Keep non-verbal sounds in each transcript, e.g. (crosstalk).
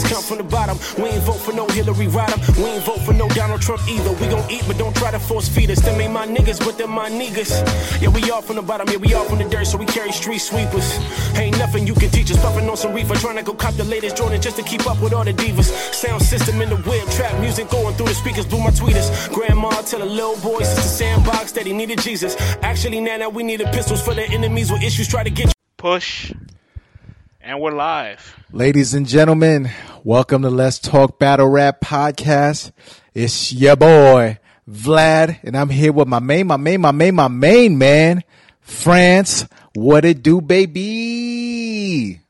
Let's come from the bottom. We ain't vote for no Hillary Rodham. We ain't vote for no Donald Trump either. We gon' eat, but don't try to force feed us. Them ain't my niggas, but them my niggas. Yeah, we all from the bottom. Yeah, we all from the dirt, so we carry street sweepers. Ain't nothing you can teach us. Puffin' on some reefer, trying to go cop the latest Jordan just to keep up with all the divas. Sound system in the whip, trap music going through the speakers. Blew my tweeters. Grandma tell a little boy, it's the sandbox that he needed Jesus. Actually, now, now we needed pistols for the enemies with issues. Try to get Push. And we're live. Ladies and gentlemen, welcome to Let's Talk Battle Rap Podcast. It's your boy, Vlad, and I'm here with my main, my main, my main, my main man, France. What it do, baby?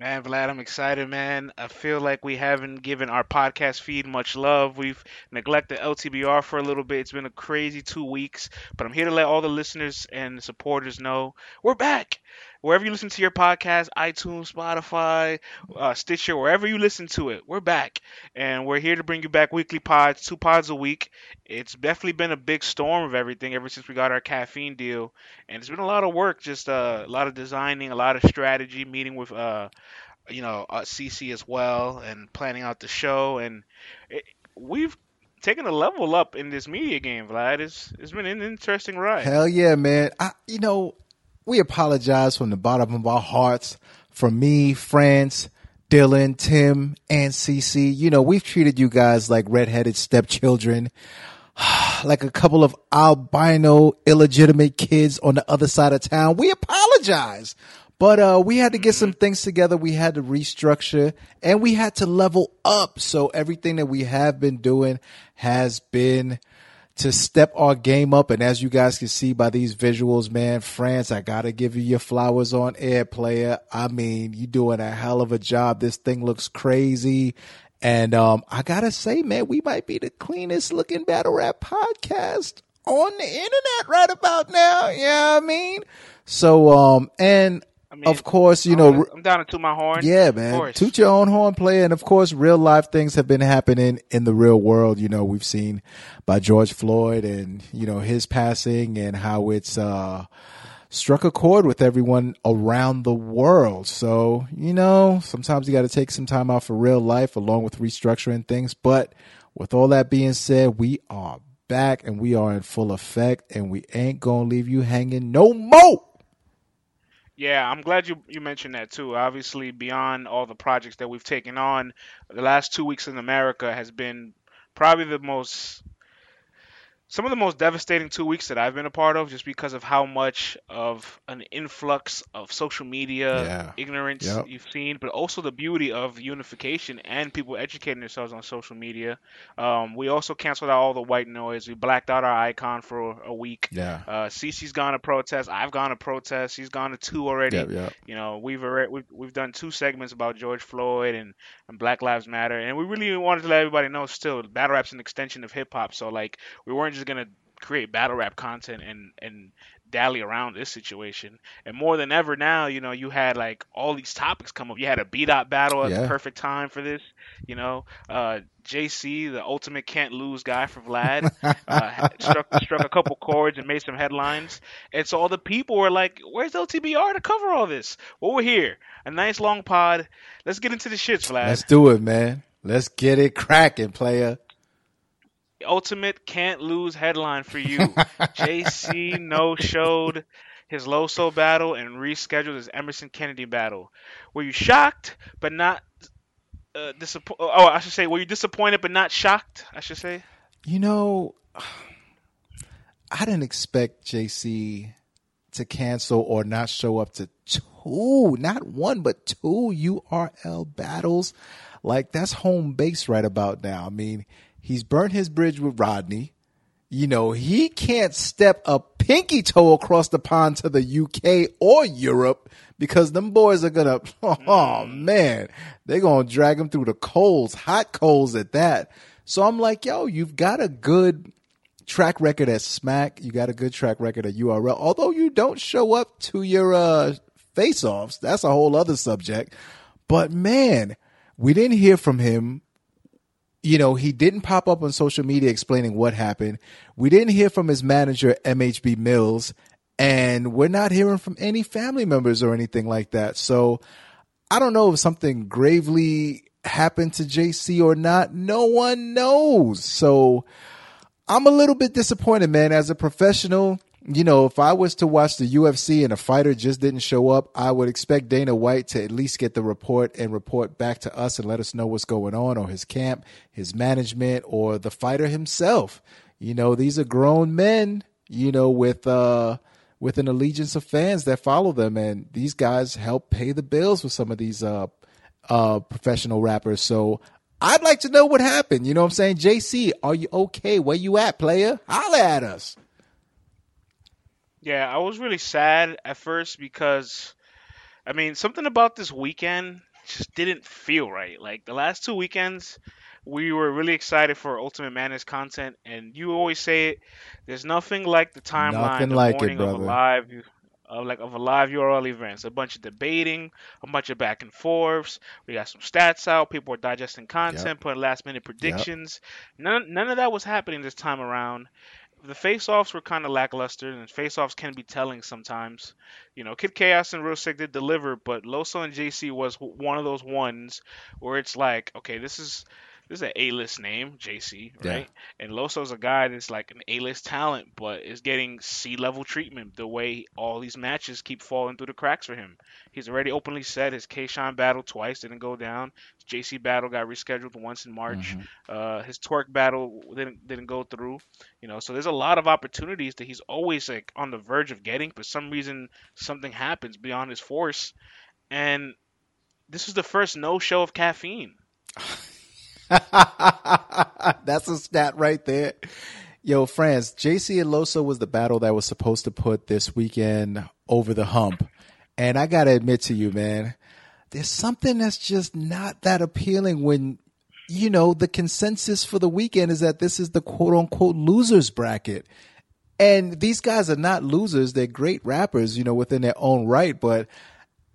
Man, Vlad, I'm excited, man. I feel like we haven't given our podcast feed much love. We've neglected LTBR for a little bit. It's been a crazy two weeks, but I'm here to let all the listeners and supporters know we're back. Wherever you listen to your podcast, iTunes, Spotify, uh, Stitcher, wherever you listen to it, we're back. And we're here to bring you back weekly pods, two pods a week. It's definitely been a big storm of everything ever since we got our caffeine deal. And it's been a lot of work, just uh, a lot of designing, a lot of strategy, meeting with uh, you know, uh, CC as well, and planning out the show. And it, we've taken a level up in this media game, Vlad. It's it's been an interesting ride. Hell yeah, man. I, you know, we apologize from the bottom of our hearts for me, France, Dylan, Tim, and CC. You know, we've treated you guys like redheaded stepchildren, (sighs) like a couple of albino illegitimate kids on the other side of town. We apologize. But uh, we had to get some things together. We had to restructure and we had to level up. So everything that we have been doing has been to step our game up. And as you guys can see by these visuals, man, France, I gotta give you your flowers on air, player. I mean, you doing a hell of a job. This thing looks crazy. And um, I gotta say, man, we might be the cleanest looking battle rap podcast on the internet right about now. Yeah, I mean. So um, and I mean, of course, you I'm know, gonna- I'm down to toot my horn. yeah, man. Toot your own horn, player. And of course, real life things have been happening in the real world. You know, we've seen by George Floyd and, you know, his passing and how it's, uh, struck a chord with everyone around the world. So, you know, sometimes you got to take some time out for real life along with restructuring things. But with all that being said, we are back and we are in full effect and we ain't going to leave you hanging no more. Yeah, I'm glad you you mentioned that too. Obviously, beyond all the projects that we've taken on, the last two weeks in America has been probably the most some of the most devastating two weeks that I've been a part of, just because of how much of an influx of social media Yeah. ignorance Yep. you've seen, but also the beauty of unification and people educating themselves on social media. Um, we also canceled out all the white noise. We blacked out our icon for a week. Yeah. Uh, Cece's gone to protest. I've gone to protest. She's gone to two already. Yep, yep. You know, we've already we've, we've done two segments about George Floyd and, and Black Lives Matter, and we really wanted to let everybody know. Still, battle rap's an extension of hip hop, so like we weren't just gonna create battle rap content and and dally around this situation. And more than ever now, you know, you had like all these topics come up. You had a beat up battle at Yeah. the perfect time for this. You know, uh, JC, the ultimate can't lose guy for Vlad, uh, struck struck a couple chords and made some headlines. And so all the people were like, "Where's LTBR to cover all this?" Well, we're here. A nice long pod. Let's get into the shits, Vlad. Let's do it, man. Let's get it cracking, player. Ultimate can't lose headline for you. (laughs) JC no showed his Loso battle and rescheduled his Emerson Kennedy battle. Were you shocked but not uh, disappointed? Oh, I should say, were you disappointed but not shocked? I should say. You know, I didn't expect JC to cancel or not show up to two, not one, but two URL battles. Like that's home base right about now. I mean, he's burnt his bridge with Rodney. You know, he can't step a pinky toe across the pond to the UK or Europe because them boys are gonna, (laughs) oh man, they're gonna drag him through the coals, hot coals at that. So I'm like, yo, you've got a good track record at Smack. You got a good track record at URL. Although you don't show up to your uh, face offs, that's a whole other subject. But man, we didn't hear from him. You know, he didn't pop up on social media explaining what happened. We didn't hear from his manager, MHB Mills, and we're not hearing from any family members or anything like that. So I don't know if something gravely happened to JC or not, no one knows. So I'm a little bit disappointed, man. As a professional, you know, if I was to watch the UFC and a fighter just didn't show up, I would expect Dana White to at least get the report and report back to us and let us know what's going on, or his camp, his management, or the fighter himself. You know, these are grown men, you know, with uh with an allegiance of fans that follow them, and these guys help pay the bills for some of these uh uh professional rappers. So I'd like to know what happened. You know what I'm saying? JC, are you okay? Where you at, player? Holla at us. Yeah, I was really sad at first because, I mean, something about this weekend just didn't feel right. Like the last two weekends, we were really excited for Ultimate Madness content, and you always say it. There's nothing like the timeline, Nothing the like it, morning of a live, of like of a live URL events. A bunch of debating, a bunch of back and forths. We got some stats out. People were digesting content, putting last minute predictions. None none of that was happening this time around. The face-offs were kind of lackluster, and face-offs can be telling sometimes. You know, Kid Chaos and Real Sikh did deliver, but Loso and JC was one of those ones where it's like, okay, this is this is an A-list name, JC, Yeah. right? And Loso's a guy that's like an A-list talent, but is getting C-level treatment the way all these matches keep falling through the cracks for him. He's already openly said his K-Shine battle twice didn't go down. His JC battle got rescheduled once in March. Uh, his Twerk battle didn't didn't go through. You know, so there's a lot of opportunities that he's always like on the verge of getting. For some reason, something happens beyond his force, and this is the first no show of caffeine. (laughs) (laughs) That's a stat right there. Yo, friends, JC and Loso was the battle that was supposed to put this weekend over the hump. And I got to admit to you, man, there's something that's just not that appealing when, you know, the consensus for the weekend is that this is the quote unquote losers bracket. And these guys are not losers. They're great rappers, you know, within their own right. But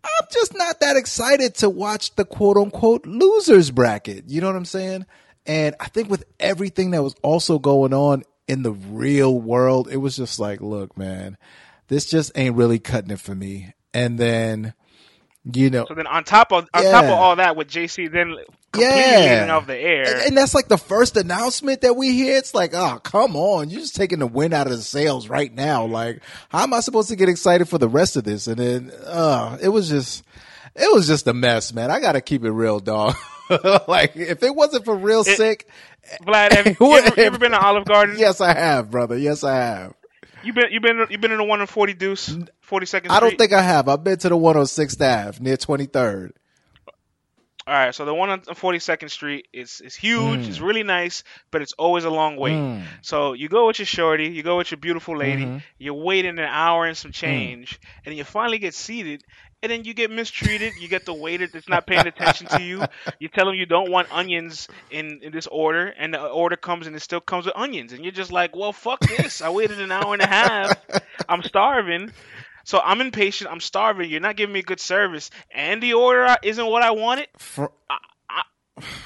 I'm just not that excited to watch the quote unquote losers bracket. You know what I'm saying? And I think with everything that was also going on in the real world, it was just like, look, man, this just ain't really cutting it for me. And then, you know, So then on top of on top of all that, with JC then completely Yeah. off the air. and, and that's like the first announcement that we hear. It's like, oh, come on. You're just taking the wind out of the sails right now. Like, how am I supposed to get excited for the rest of this? And then, uh, it was just, it was just a mess, man. I got to keep it real, dog. (laughs) like, if it wasn't for real It- sick, Vlad, have (laughs) you, you ever, you ever been to Olive Garden? yes, I have, brother. Yes, I have. You been you been you been in the one in forty Deuce, forty second. I don't think I have. I've been to the one on Sixth Ave near 23rd. All right, so the one on Forty Second Street is is huge. Mm. It's really nice, but it's always a long wait. So you go with your shorty, you go with your beautiful lady. Mm-hmm. You're waiting an hour and Mm. some change, and you finally get seated. And then you get mistreated. You get the waiter that's not paying attention to you. You tell them you don't want onions in, in this order, and the order comes and it still comes with onions. And you're just like, well, fuck this. I waited an hour and a half. I'm starving. So I'm impatient. I'm starving. You're not giving me good service, and the order isn't what I wanted. Fr-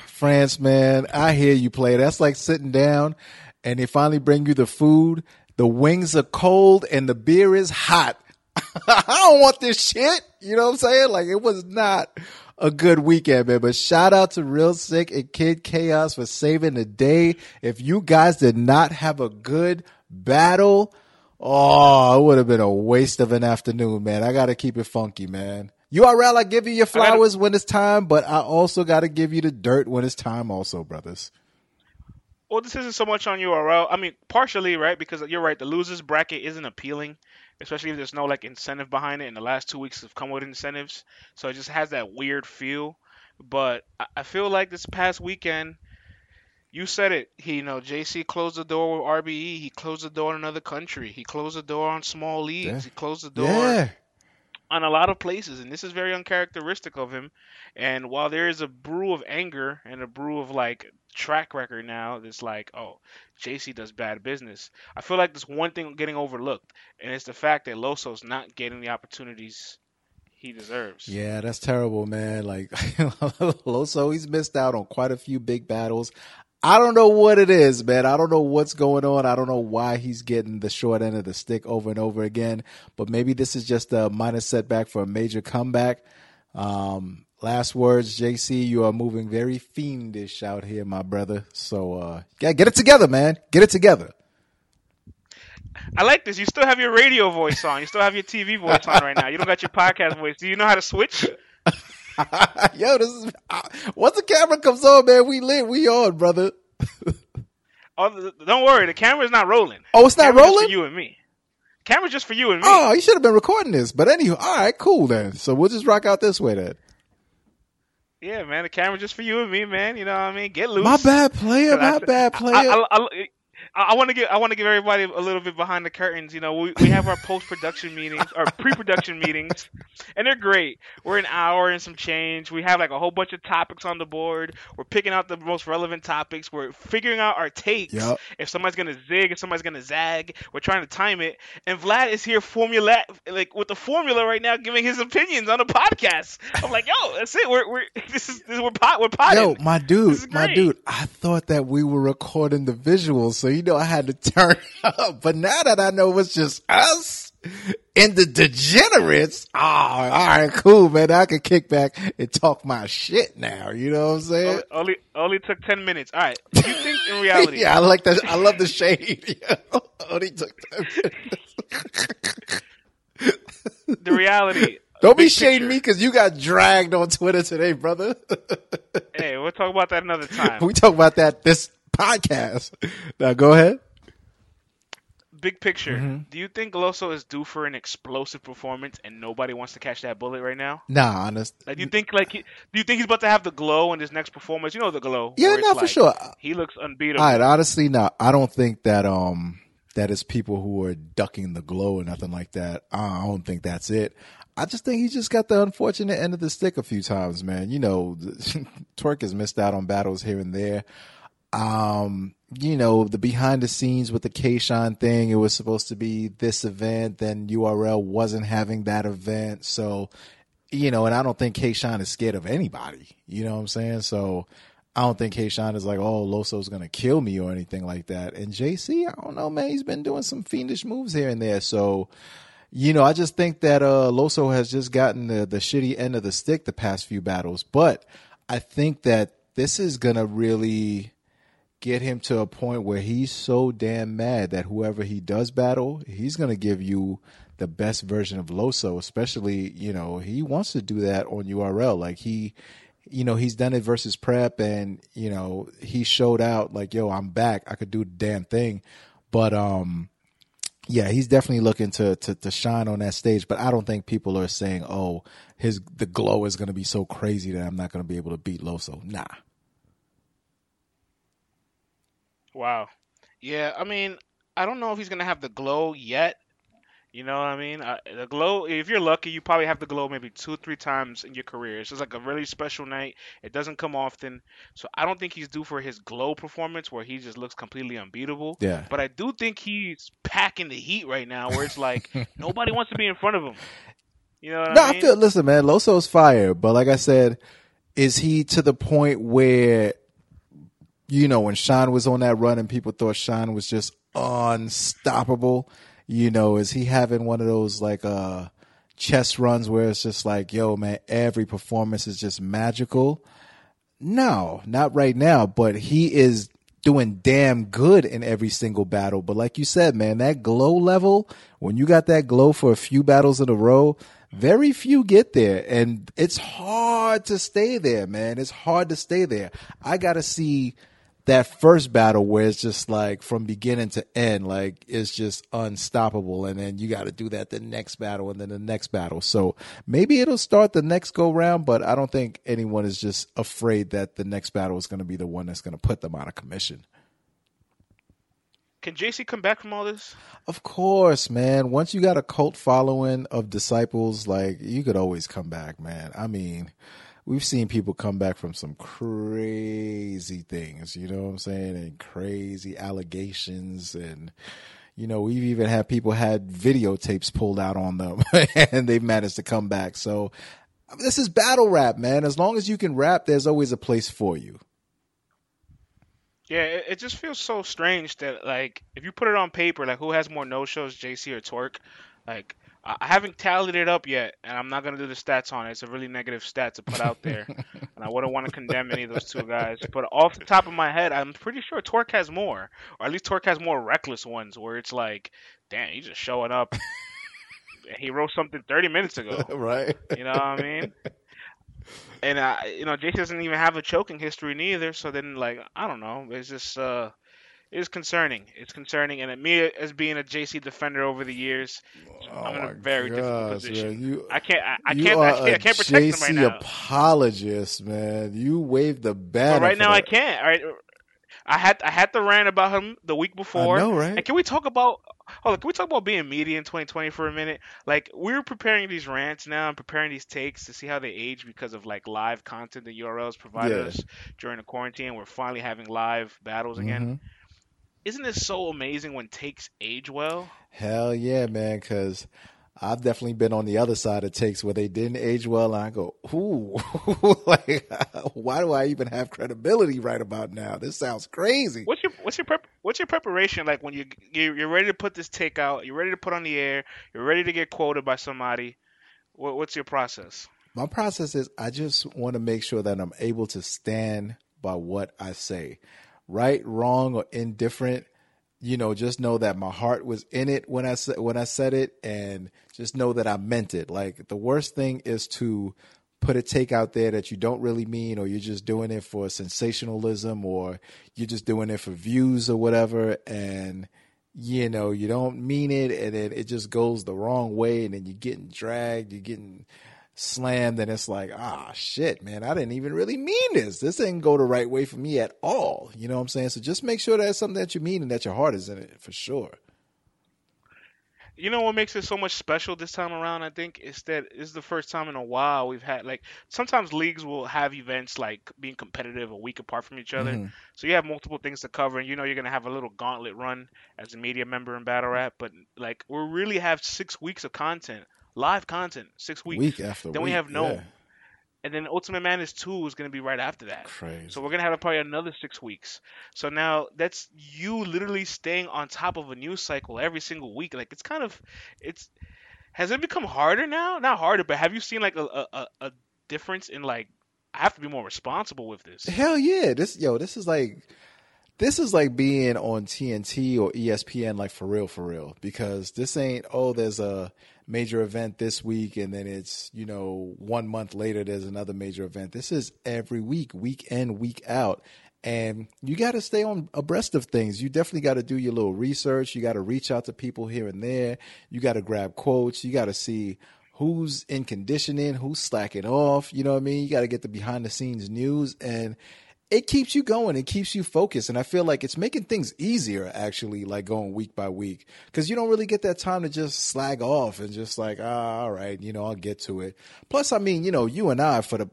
France, man, I hear you play. That's like sitting down and they finally bring you the food. The wings are cold and the beer is hot. (laughs) I don't want this shit. You know what I'm saying? Like it was not a good weekend, man. But shout out to Real Sikh and Kid Chaos for saving the day. If you guys did not have a good battle, oh, it would have been a waste of an afternoon, man. I got to keep it funky, man. URL, I give you your gotta- flowers when it's time, but I also got to give you the dirt when it's time, also, brothers. Well, this isn't so much on URL. I mean, partially, right? Because you're right. The losers bracket isn't appealing, especially if there's no like incentive behind it. And the last two weeks have come with incentives, so it just has that weird feel. But I- I feel like this past weekend, you said it. He, you know, JC closed the door with RBE. He closed the door in another country. He closed the door on small leagues. Yeah. He closed the door Yeah. On a lot of places, and this is very uncharacteristic of him. And while there is a brew of anger and a brew of like track record now, that's like, oh, JC does bad business. I feel like there's one thing getting overlooked, and it's the fact that Loso's not getting the opportunities he deserves. Yeah, that's terrible, man. Like (laughs) Loso, he's missed out on quite a few big battles. I don't know what it is, man. I don't know what's going on. I don't know why he's getting the short end of the stick over and over again. But maybe this is just a minor setback for a major comeback. Um, last words, JC. You are moving very fiendish out here, my brother. So uh, get get it together, man. Get it together. I like this. You still have your radio voice on. You still have your TV voice on right now. You don't got your podcast voice. Do you know how to switch? (laughs) Yo, this is uh, once the camera comes on, man. We lit. We on, brother. (laughs) Oh, don't worry. The camera's not rolling. Oh, it's not rolling? for you and me. Camera's just for you and me. Oh, you should have been recording this. But anyway, all right, cool then. So we'll just rock out this way then. Yeah, man. The camera's just for you and me, man. You know what I mean? Get loose. My bad player. My bad player. I, I, I, want to give I want to give everybody a little bit behind the curtains. You know, we, we have our post production (laughs) meetings, our pre production meetings, and they're great. We're an hour and some change. We have like a whole bunch of topics on the board. We're picking out the most relevant topics. We're figuring out our takes. Yep. If somebody's gonna zig, if somebody's gonna zag, we're trying to time it. And Vlad is here formula like with the formula right now, giving his opinions on the podcast. I'm like, yo, that's it. We're we're (laughs) this is this, we're pot we're potting. Yo, my dude, my dude, I thought that we were recording the visuals, so you know I had to turn (laughs) up. But now that I know it's just us and the degenerates, oh, all right, cool, man. I can kick back and talk my shit now. You know what I'm saying? Only only took ten minutes. All right. Do you think in reality? (laughs) yeah, I like that. I love the shade. (laughs) Only took time. The reality. Don't be shading me because you got dragged on Twitter today, brother. Hey, we'll talk about that another time. we talk about that this podcast. Now go ahead. Big picture. Mm-hmm. Do you think Loso is due for an explosive performance and nobody wants to catch that bullet right now? Nah, honest. Like, do you think like he, do you think he's about to have the glow in his next performance? You know the glow. Yeah, no, for sure. He looks unbeatable. All right, honestly, no, I don't think that um that is people who are ducking the glow or nothing like that. I don't think that's it. I just think he just got the unfortunate end of the stick a few times, man. You know, (laughs) Twerk has missed out on battles here and there. Um, you know, the behind the scenes with the K-Shine thing, it was supposed to be this event, then URL wasn't having that event. So, you know, and I don't think K-Shine is scared of anybody. You know what I'm saying? So I don't think K-Shine is like, oh, Loso's gonna kill me or anything like that. And JC, I don't know, man, he's been doing some fiendish moves here and there. So, you know, I just think that uh Loso has just gotten the, the shitty end of the stick the past few battles. But I think that this is gonna really get him to a point where he's so damn mad that whoever he does battle, he's going to give you the best version of Loso, especially, you know, he wants to do that on URL. Like he, you know, he's done it versus prep and, you know, he showed out like, yo, I'm back. I could do the damn thing. But, um, yeah, he's definitely looking to, to to shine on that stage, but I don't think people are saying, "Oh, his the glow is going to be so crazy that I'm not going to be able to beat Loso." Nah. Wow. Yeah, I mean, I don't know if he's gonna have the glow yet. You know what I mean? Uh, the glow. If you're lucky, you probably have the glow maybe two, three times in your career. It's just like a really special night. It doesn't come often, so I don't think he's due for his glow performance where he just looks completely unbeatable. Yeah. But I do think he's packing the heat right now, where it's like (laughs) nobody wants to be in front of him. You know what No, I I feel. Listen, man, Loso's fire, but like I said, is he to the point where, you know, when Sean was on that run and people thought Sean was just unstoppable? You know, is he having one of those like uh chess runs where it's just like, yo, man, every performance is just magical? No, not right now, but he is doing damn good in every single battle. But like you said, man, that glow level, when you got that glow for a few battles in a row, very few get there. And it's hard to stay there, man. It's hard to stay there. I got to see that first battle where it's just like from beginning to end, like it's just unstoppable. And then you got to do that the next battle and then the next battle. So maybe it'll start the next go round, but I don't think anyone is just afraid that the next battle is going to be the one that's going to put them out of commission. Can JC come back from all this? Of course, man. Once you got a cult following of disciples, like you could always come back, man. I mean, we've seen people come back from some crazy things, you know what I'm saying? And crazy allegations and you know, we've even had people had videotapes pulled out on them (laughs) and they've managed to come back. So this is battle rap, man. As long as you can rap, there's always a place for you. Yeah, it, it just feels so strange that like if you put it on paper, like who has more no shows, JC or Torque? Like I I haven't tallied it up yet, and I'm not gonna do the stats on it. It's a really negative stat to put out there, (laughs) and I wouldn't want to condemn any of those two guys. But off the top of my head, I'm pretty sure Torque has more, or at least Torque has more reckless ones, where it's like, damn, he's just showing up. he wrote something 30 minutes ago. (laughs) right. You know what I mean? And uh, you know, Jake doesn't even have a choking history neither. So then, like, I don't know. It's just uh, it's concerning. It's concerning. And me as being a JC defender over the years, I'm in Oh a very difficult position. man. You, I can't. I, I can't. are I can't, I can't protect JC him right now. apologist, man. You waved the banner. But right now, I can't. All right. I had I had to rant about him the week before. I know, right? And can we talk about hold on, can we talk about being media in 2020 for a minute? Like we're preparing these rants now and preparing these takes to see how they age because of like live content that URLs provided Yeah. us during the quarantine. We're finally having live battles again. Mhm. Isn't it so amazing when takes age well? Hell yeah, man. Because I've definitely been on the other side of takes where they didn't age well, and I go, "Ooh, (laughs) like, why do I even have credibility right about now? This sounds crazy." What's your what's your prep what's your preparation like when you you- you're ready to put this take out? You're ready to put on the air. You're ready to get quoted by somebody. What, what's your process? My process is I just want to make sure that I'm able to stand by what I say, right, wrong, or indifferent. You know, just know that my heart was in it when I said when I said it, and just know that I meant it. Like the worst thing is to put a take out there that you don't really mean, or you're just doing it for sensationalism, or you're just doing it for views or whatever, and you know you don't mean it, and then it just goes the wrong way, and then you're getting dragged, you're getting slammed then it's like ah shit man i didn't even really mean this this didn't go the right way for me at all you know what i'm saying so just make sure that's something that you mean and that your heart is in it for sure You know what makes it so much special this time around? I think is that it's the first time in a while we've had like sometimes leagues will have events like being competitive a week apart from each other, Mhm. so you have multiple things to cover, and you know you're gonna have a little gauntlet run as a media member in Battle Rap. But like we really have six weeks of content, live content, six weeks. week after then we have no, yeah. and then Ultimate Madness two is gonna be right after that. crazy So we're gonna have probably another six weeks. So now that's you literally staying on top of a news cycle every single week. Like it's kind of, it's has it become harder now? Not harder, but have you seen like a a, a- difference in like I have to be more responsible with this. hell yeah this yo this is like this is like being on TNT or ESPN, like for real, for real. Because this ain't oh, there's a major event this week, and then it's you know one month later there's another major event. This is every week, week in, week out, and you got to stay on abreast of things. You definitely got to do your little research. You got to reach out to people here and there. You got to grab quotes. You got to see who's in conditioning, who's slacking off. You know what I mean? You got to get the behind the scenes news and it keeps you going. It keeps you focused. And I feel like it's making things easier actually, like going week by week. Cause you don't really get that time to just slag off and just like, ah, all right, you know, I'll get to it. Plus, I mean, you know, you and I for the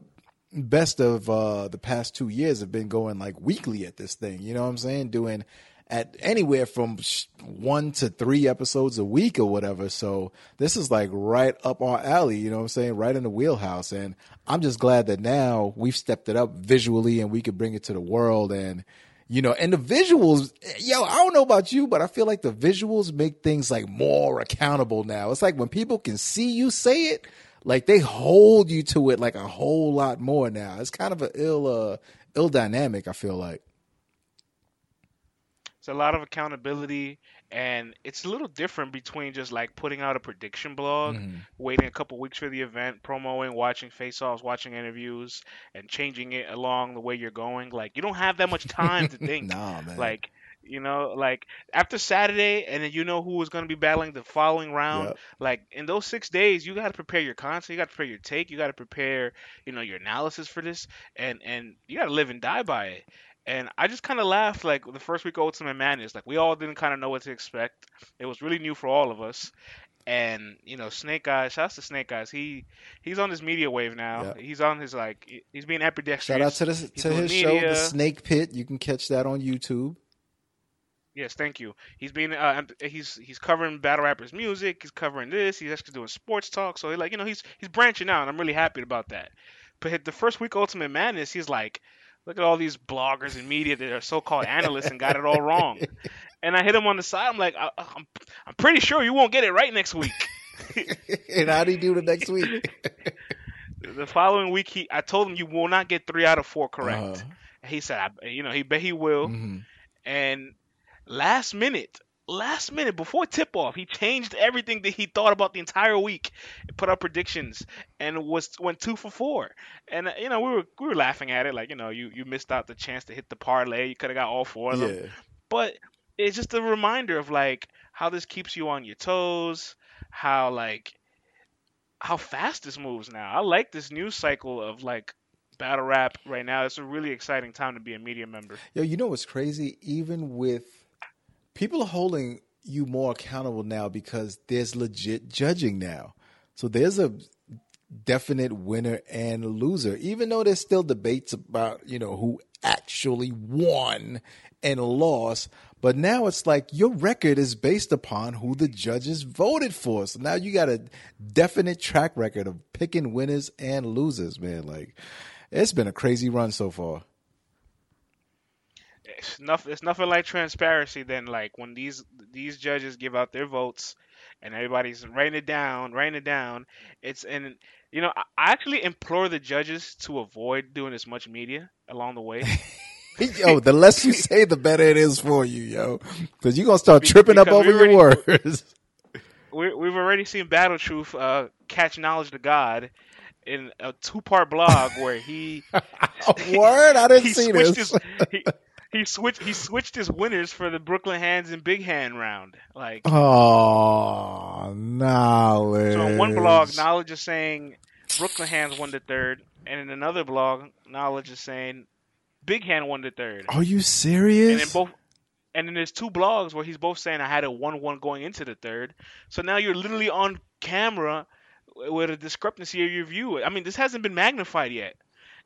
best of uh the past two years have been going like weekly at this thing. You know what I'm saying? Doing at anywhere from one to three episodes a week or whatever. So this is like right up our alley, you know what I'm saying? Right in the wheelhouse. And I'm just glad that now we've stepped it up visually and we could bring it to the world and you know, and the visuals, yo, I don't know about you, but I feel like the visuals make things like more accountable now. It's like when people can see you say it, like they hold you to it like a whole lot more now. It's kind of an ill, uh, ill dynamic. I feel like. It's a lot of accountability, and it's a little different between just like putting out a prediction blog, Mm-hmm. waiting a couple weeks for the event, promoting, watching face-offs, watching interviews, and changing it along the way you're going. Like you don't have that much time to think. (laughs) Nah, man. Like you know, like after Saturday, and then you know who is going to be battling the following round. Yep. Like in those six days, you got to prepare your content, you got to prepare your take, you got to prepare, you know, your analysis for this, and and you got to live and die by it. And I just kind of laughed like the first week of Ultimate Madness, like we all didn't kind of know what to expect. It was really new for all of us. And you know, Snake Eyes, shouts to Snake Eyes. He he's on his media wave now. Yeah. He's on his like he's being ambidextrous. Shout out to He's to his show. The Snake Pit. You can catch that on YouTube. Yes, thank you. He's being uh, he's he's covering battle rappers' music. He's covering this. He's actually doing sports talk. So he like you know he's he's branching out, and I'm really happy about that. But the first week Ultimate Madness, he's like, look at all these bloggers and media that are so-called analysts and got it all wrong. (laughs) And I hit him on the side. I'm like, I, I'm I'm pretty sure you won't get it right next week. (laughs) and how do you do the next week? (laughs) the following week, he I told him you will not get three out of four correct. Uh-huh. He said, I, you know, he bet he will. Mhm. And last minute, last minute before tip off, he changed everything that he thought about the entire week, put up predictions, and was went two for four. And uh, you know, we were we were laughing at it, like you know, you you missed out the chance to hit the parlay. You could have got all four of them. Yeah. But it's just a reminder of like how this keeps you on your toes, how like how fast this moves now. I like this news cycle of like battle rap right now. It's a really exciting time to be a media member. Yo, you know what's crazy? Even with people are holding you more accountable now because there's legit judging now. So there's a definite winner and loser, even though there's still debates about, you know, who actually won and lost. But now it's like your record is based upon who the judges voted for. So now you got a definite track record of picking winners and losers, man. Like it's been a crazy run so far. It's nothing. It's nothing like transparency than like when these these judges give out their votes and everybody's writing it down, writing it down. It's and you know I actually implore the judges to avoid doing as much media along the way. (laughs) yo, the less you say, the better it is for you, yo. Because you're gonna start tripping up over we your words. (laughs) we, we've already seen Battle Truth uh, catch knowledge to God in a two-part blog where he (laughs) Word, I didn't see this. his he, he switched he switched his winners for the Brooklyn Hands and Big Hand round. Like Oh, knowledge. so, on one blog, knowledge is saying Brooklyn Hands won the third, and in another blog, knowledge is saying Big Hand won the third. Are you serious? And then both, and then there's two blogs where he's both saying I had a one-one going into the third. So now you're literally on camera with a discrepancy of your view. I mean, this hasn't been magnified yet,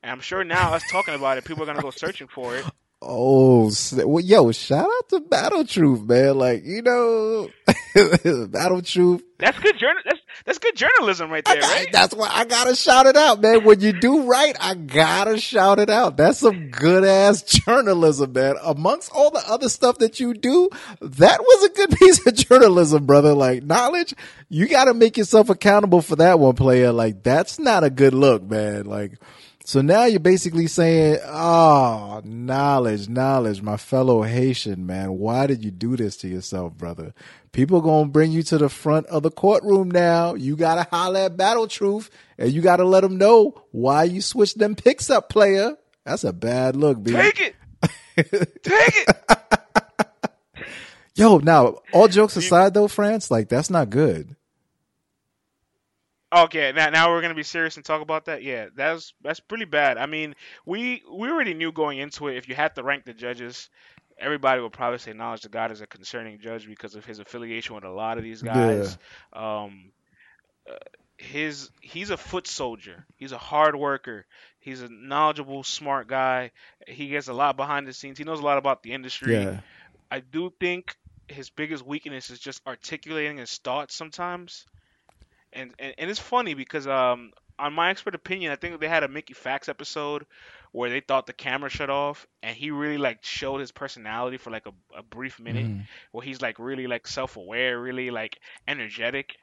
and I'm sure now us talking about it, people are gonna go searching for it. Oh, well, yo, shout out to Battle Truth, man. Like, you know, (laughs) Battle Truth. That's good journal. That's that's good journalism right there, I- right? That's why I gotta shout it out, man. When you do right, I gotta shout it out. That's some good ass (laughs) journalism, man. Amongst all the other stuff that you do, that was a good (laughs) piece of journalism, brother. Like knowledge, you gotta make yourself accountable for that one player. Like that's not a good look, man. Like, so now you're basically saying, oh, knowledge, knowledge, my fellow Haitian, man. Why did you do this to yourself, brother? People gonna bring you to the front of the courtroom now. You gotta holler at Battle Truth and you gotta let them know why you switched them picks up, player. That's a bad look, B. Take it, take it. (laughs) Yo, now, all jokes aside though, France, like that's not good. Okay, now now we're gonna be serious and talk about that. Yeah, that's that's pretty bad. I mean, we we already knew going into it. If you had to rank the judges, everybody would probably say Knowledge to God is a concerning judge because of his affiliation with a lot of these guys. Um, uh, his he's a foot soldier. He's a hard worker. He's a knowledgeable, smart guy. He gets a lot behind the scenes. He knows a lot about the industry. Yeah. I do think his biggest weakness is just articulating his thoughts sometimes. And and, and it's funny because um on my expert opinion, I think they had a Mickey Factz episode where they thought the camera shut off and he really like showed his personality for like a, a brief minute Mhm. where he's like really like self aware, really like energetic.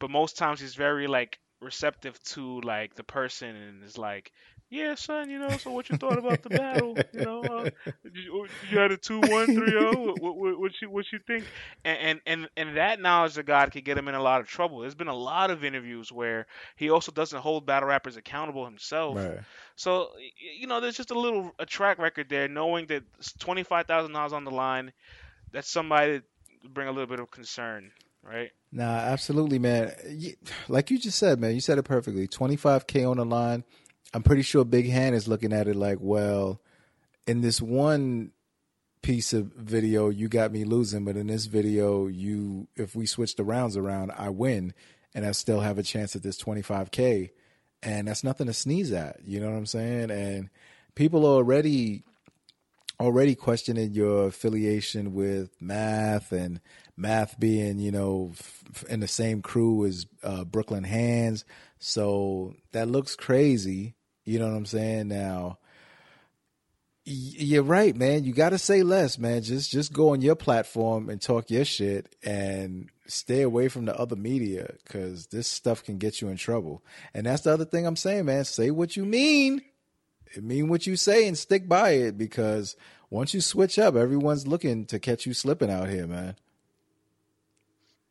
But most times he's very like receptive to like the person and is like, Yeah, son, you know, so what you thought about the battle? You know, uh, (laughs) you, you had a two one three zero. What what what you what you think? And, and and that knowledge of God could get him in a lot of trouble. There's been a lot of interviews where he also doesn't hold battle rappers accountable himself. Right. So you know, there's just a little a track record there, knowing that twenty five thousand dollars on the line. That's somebody to bring a little bit of concern, right? Nah, absolutely, man. Like you just said, man, you said it perfectly. 25K on the line. I'm pretty sure Big Hand is looking at it like, well, in this one piece of video, you got me losing, but in this video, you, if we switch the rounds around, I win and I still have a chance at this 25K. And that's nothing to sneeze at. You know what I'm saying? And people are already already questioning your affiliation with math and math being you know f- in the same crew as uh, brooklyn hands so that looks crazy you know what i'm saying now You're right, man. You got to say less, man. Just just go on your platform and talk your shit and stay away from the other media cuz this stuff can get you in trouble. And that's the other thing I'm saying, man. Say what you mean. Mean what you say and stick by it because once you switch up, everyone's looking to catch you slipping out here, man.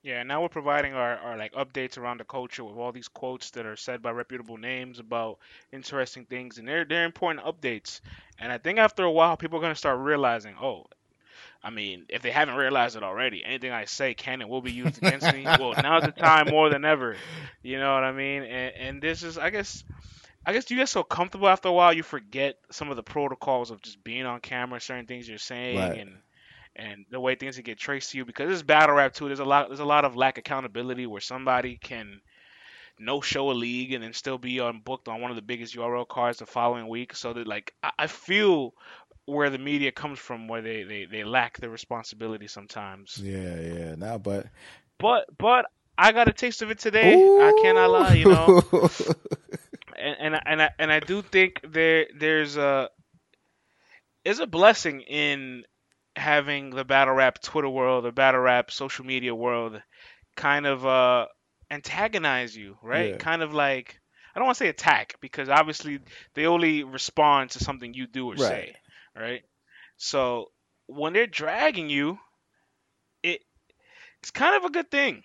Yeah, now we're providing our, our like updates around the culture with all these quotes that are said by reputable names about interesting things, and they're they're important updates. And I think after a while, people are gonna start realizing, oh, I mean, if they haven't realized it already, anything I say can and will be used against me. (laughs) Well, now's the time more than ever. You know what I mean? And and this is, I guess, I guess you get so comfortable after a while, you forget some of the protocols of just being on camera, certain things you're saying, Right. and and the way things can get traced to you because this battle rap too. There's a lot there's a lot of lack of accountability where somebody can no show a league and then still be on booked on one of the biggest URL cards the following week. So that like I, I feel where the media comes from where they, they, they lack the responsibility sometimes. Yeah, yeah. Now, but but but I got a taste of it today. I cannot lie you know. (laughs) And and I- and I, and I do think there there's a is a blessing in having the battle rap Twitter world, the battle rap social media world, kind of uh antagonize you, right? Yeah. Kind of like I don't want to say attack because obviously they only respond to something you do or Right. say, right? So when they're dragging you, it it's kind of a good thing.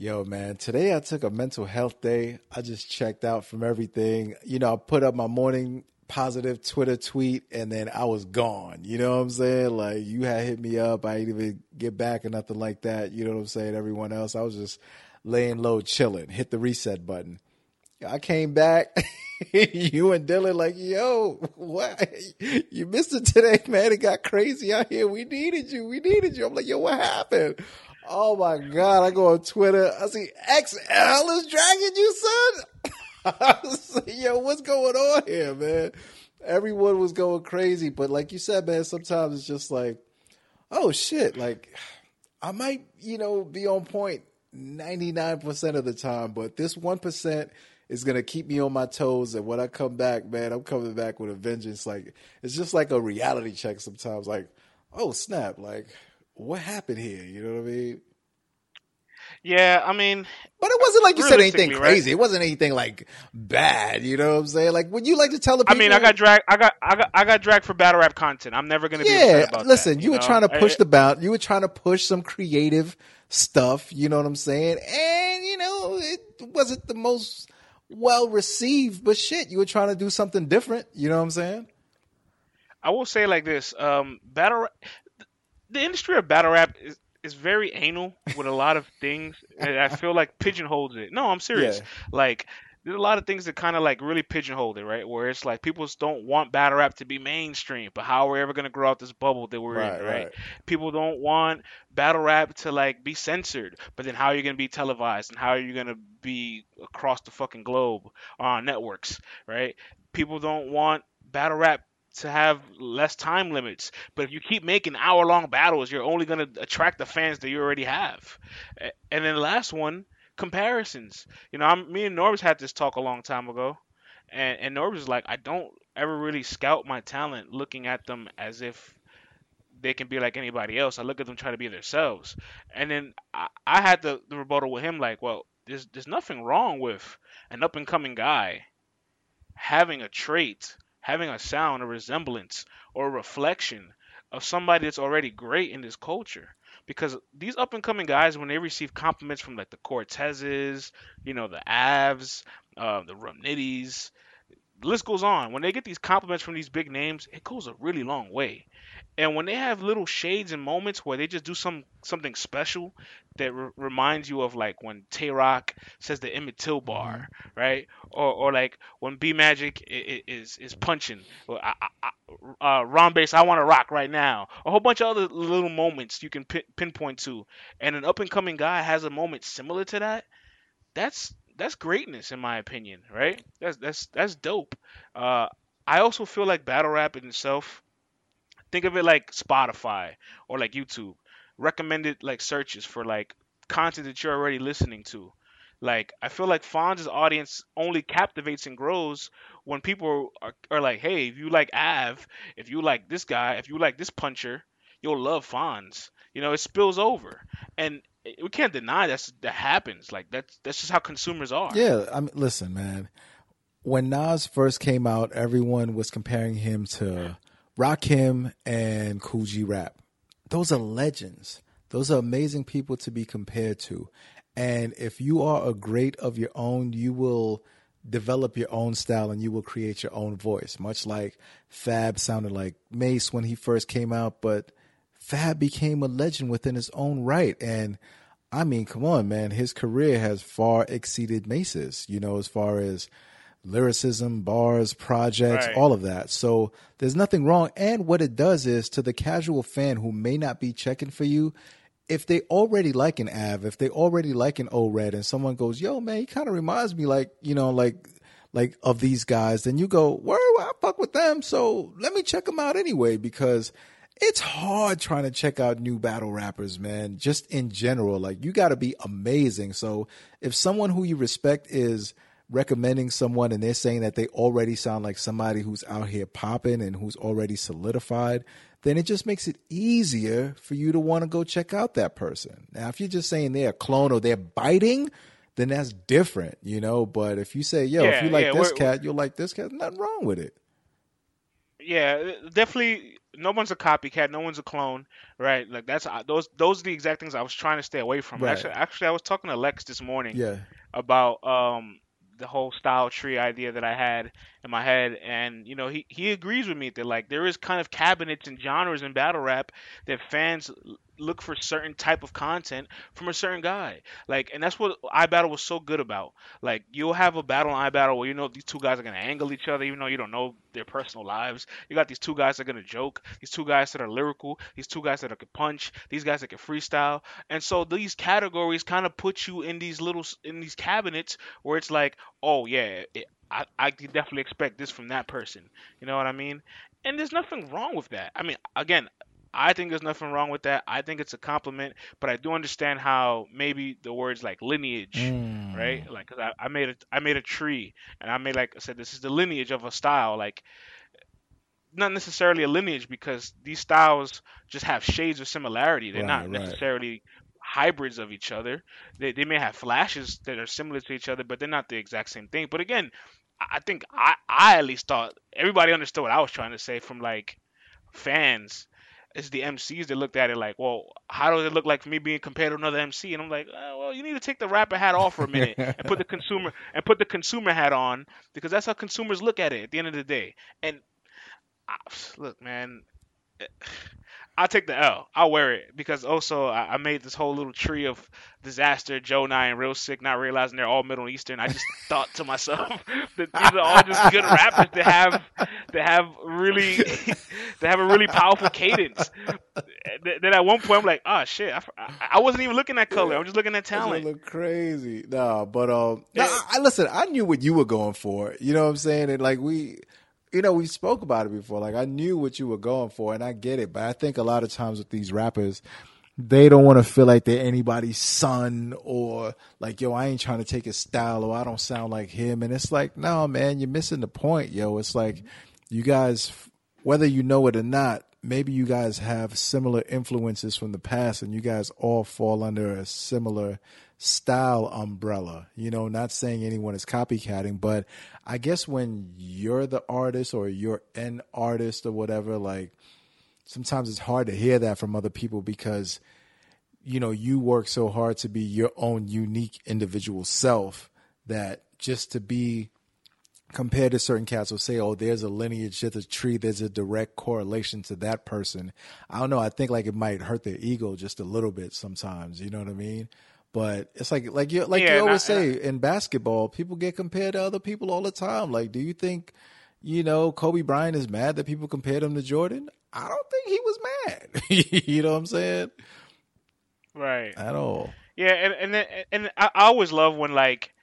Yo, man, today I took a mental health day. I just checked out from everything. You know, I put up my morning positive Twitter tweet and then I was gone. You know what I'm saying? Like, you had hit me up. I didn't even get back or nothing like that. You know what I'm saying? Everyone else, I was just laying low, chilling, hit the reset button. I came back. (laughs) you and Dylan like, yo, what? You missed it today, man. It got crazy out here. We needed you. We needed you. I'm like, yo, what happened? Oh my God. I go on Twitter. I see XL is dragging you, son. (laughs) (laughs) Yo, what's going on here, man? Everyone was going crazy. But like you said, man, sometimes it's just like, oh shit. Like, I might, you know, be on point 99% of the time, but this 1% is going to keep me on my toes. And when I come back, man, I'm coming back with a vengeance. Like, it's just like a reality check sometimes. Like, oh, snap. Like, what happened here? You know what I mean? Yeah, I mean, But it wasn't like you said anything Realistically, right? crazy. It wasn't anything like bad. You know what I'm saying? Like, would you like to tell the I mean, I got dragged. I got, I got, I got dragged for battle rap content. I'm never gonna be yeah, upset about listen, that. you, were know? trying to push I- the bound. You were trying to push some creative stuff. You know what I'm saying? And you know, it wasn't the most well received, but shit, you were trying to do something different. You know what I'm saying? I will say like this: um, battle, rap, the industry of battle rap is is very anal with a lot of things, and I feel like pigeonholes it. No, I'm serious. Yeah. Like there's a lot of things that kind of like really pigeonhole it, right? Where it's like people don't want battle rap to be mainstream, but how are we ever gonna grow out this bubble that we're Right, in, right? right. People don't want battle rap to like be censored, but then how are you gonna be televised and how are you gonna be across the fucking globe on networks, right? People don't want battle rap to have less time limits, but if you keep making hour long battles, you're only gonna attract the fans that you already have. And then the last one, comparisons. You know, I'm, me and Norbes had this talk a long time ago, and, and Norbes is like, I don't ever really scout my talent looking at them as if they can be like anybody else. I look at them trying to be themselves. And then I, I had the, the rebuttal with him like, well, there's there's nothing wrong with an up and coming guy having a trait, having a sound, a resemblance, or a reflection of somebody that's already great in this culture. Because these up and coming guys, when they receive compliments from like the Cortezes, you know, the Avs, uh, the Rum Nitties, the list goes on. When they get these compliments from these big names, it goes a really long way. And when they have little shades and moments where they just do some something special that re- reminds you of like when Tay Roc says the Emmett Till bar, right? Or or like when B Magic is is punching, or I, I, I- uh, Ron Bass, I want to rock right now. A whole bunch of other little moments you can pin, pinpoint to, and an up and coming guy has a moment similar to that. That's that's greatness in my opinion, right? That's that's that's dope. Uh, I also feel like battle rap in itself. Think of it like Spotify or like YouTube. Recommended like searches for like content that you're already listening to. Like I feel like Fonz's audience only captivates and grows when people are, are like, hey, if you like Av, if you like this guy, if you like this puncher, you'll love Fonz. You know, it spills over, and we can't deny that that happens. Like that's that's just how consumers are. Yeah, I mean, listen, man. When Nas first came out, everyone was comparing him to Rakim and Kool G Rap. Those are legends. Those are amazing people to be compared to. And if you are a great of your own, you will develop your own style and you will create your own voice. Much like Fab sounded like Mase when he first came out, but Fab became a legend within his own right. And I mean, come on, man, his career has far exceeded Mase's, you know, as far as lyricism, bars, projects, Right. all of that. So there's nothing wrong. And what it does is to the casual fan who may not be checking for you, if they already like an Av, if they already like an O Red, and someone goes, "Yo, man, he kind of reminds me like you know, like like of these guys," then you go, "Where I fuck with them." So let me check them out anyway because it's hard trying to check out new battle rappers, man. Just in general, like you got to be amazing. So if someone who you respect is recommending someone and they're saying that they already sound like somebody who's out here popping and who's already solidified, then it just makes it easier for you to want to go check out that person. Now, if you're just saying they're a clone or they're biting, then that's different, you know. But if you say, yo, if you like yeah, this cat, you'll like this cat, nothing wrong with it. Yeah, definitely. No one's a copycat. No one's a clone, right? Like that's uh, those. Those are the exact things I was trying to stay away from. Right. Actually, actually, I was talking to Lex this morning Yeah. about um the whole style tree idea that I had in my head, and you know he he agrees with me that like there is kind of cabinets and genres in battle rap that fans look for certain type of content from a certain guy. Like, and that's what iBattle was so good about. Like, you'll have a battle on iBattle where you know these two guys are gonna angle each other, even though you don't know their personal lives. You got these two guys that are gonna joke, these two guys that are lyrical, these two guys that are can punch, these guys that can freestyle, and so these categories kind of put you in these little in these cabinets where it's like, oh yeah, it, I I could definitely expect this from that person. You know what I mean? And there's nothing wrong with that. I mean, again, I think there's nothing wrong with that. I think it's a compliment, but I do understand how maybe the words like lineage, Mm. right? Like, 'cause I, I made a I made a tree, and I made like I said, this is the lineage of a style. Like, not necessarily a lineage because these styles just have shades of similarity. They're Right, not right. necessarily hybrids of each other. They they may have flashes that are similar to each other, but they're not the exact same thing. But again, I I think I I at least thought everybody understood what I was trying to say from like fans. It's the MCs that looked at it like, well, how does it look like for me being compared to another MC? And I'm like, oh, well, you need to take the rapper hat off for a minute and put the (laughs) consumer and put the consumer hat on because that's how consumers look at it at the end of the day. And I, look, man, I'll take the L. I'll wear it because also I, I made this whole little tree of Dizaster, Joe and Real Sikh, not realizing they're all Middle Eastern. I just (laughs) thought to myself (laughs) that these are all just good (laughs) rappers to have to have really to have a really powerful cadence. Then at one point I'm like, oh shit, I, I- I wasn't even looking at color. I'm just looking at talent. look crazy. No, but um, Yeah. I, I listen. I knew what you were going for. You know what I'm saying? And like we, you know, we spoke about it before. Like I knew what you were going for, and I get it. But I think a lot of times with these rappers, they don't want to feel like they're anybody's son or like, yo, I ain't trying to take his style or I don't sound like him. And it's like, no, man, you're missing the point, yo. It's like you guys, whether you know it or not, maybe you guys have similar influences from the past and you guys all fall under a similar style umbrella. You know, not saying anyone is copycatting, but I guess when you're the artist or you're an artist or whatever, like sometimes it's hard to hear that from other people because you know you work so hard to be your own unique individual self that just to be compared to certain cats will say, "Oh, there's a lineage, there's a tree, there's a direct correlation to that person." I don't know. I think like it might hurt their ego just a little bit sometimes. You know what I mean? But it's like like you like Yeah, you always I- say in basketball, people get compared to other people all the time. Like, do you think you know Kobe Bryant is mad that people compared him to Jordan? I don't think he was mad. (laughs) you know what I'm saying? Right. At all. Yeah, and and then, and I always love when like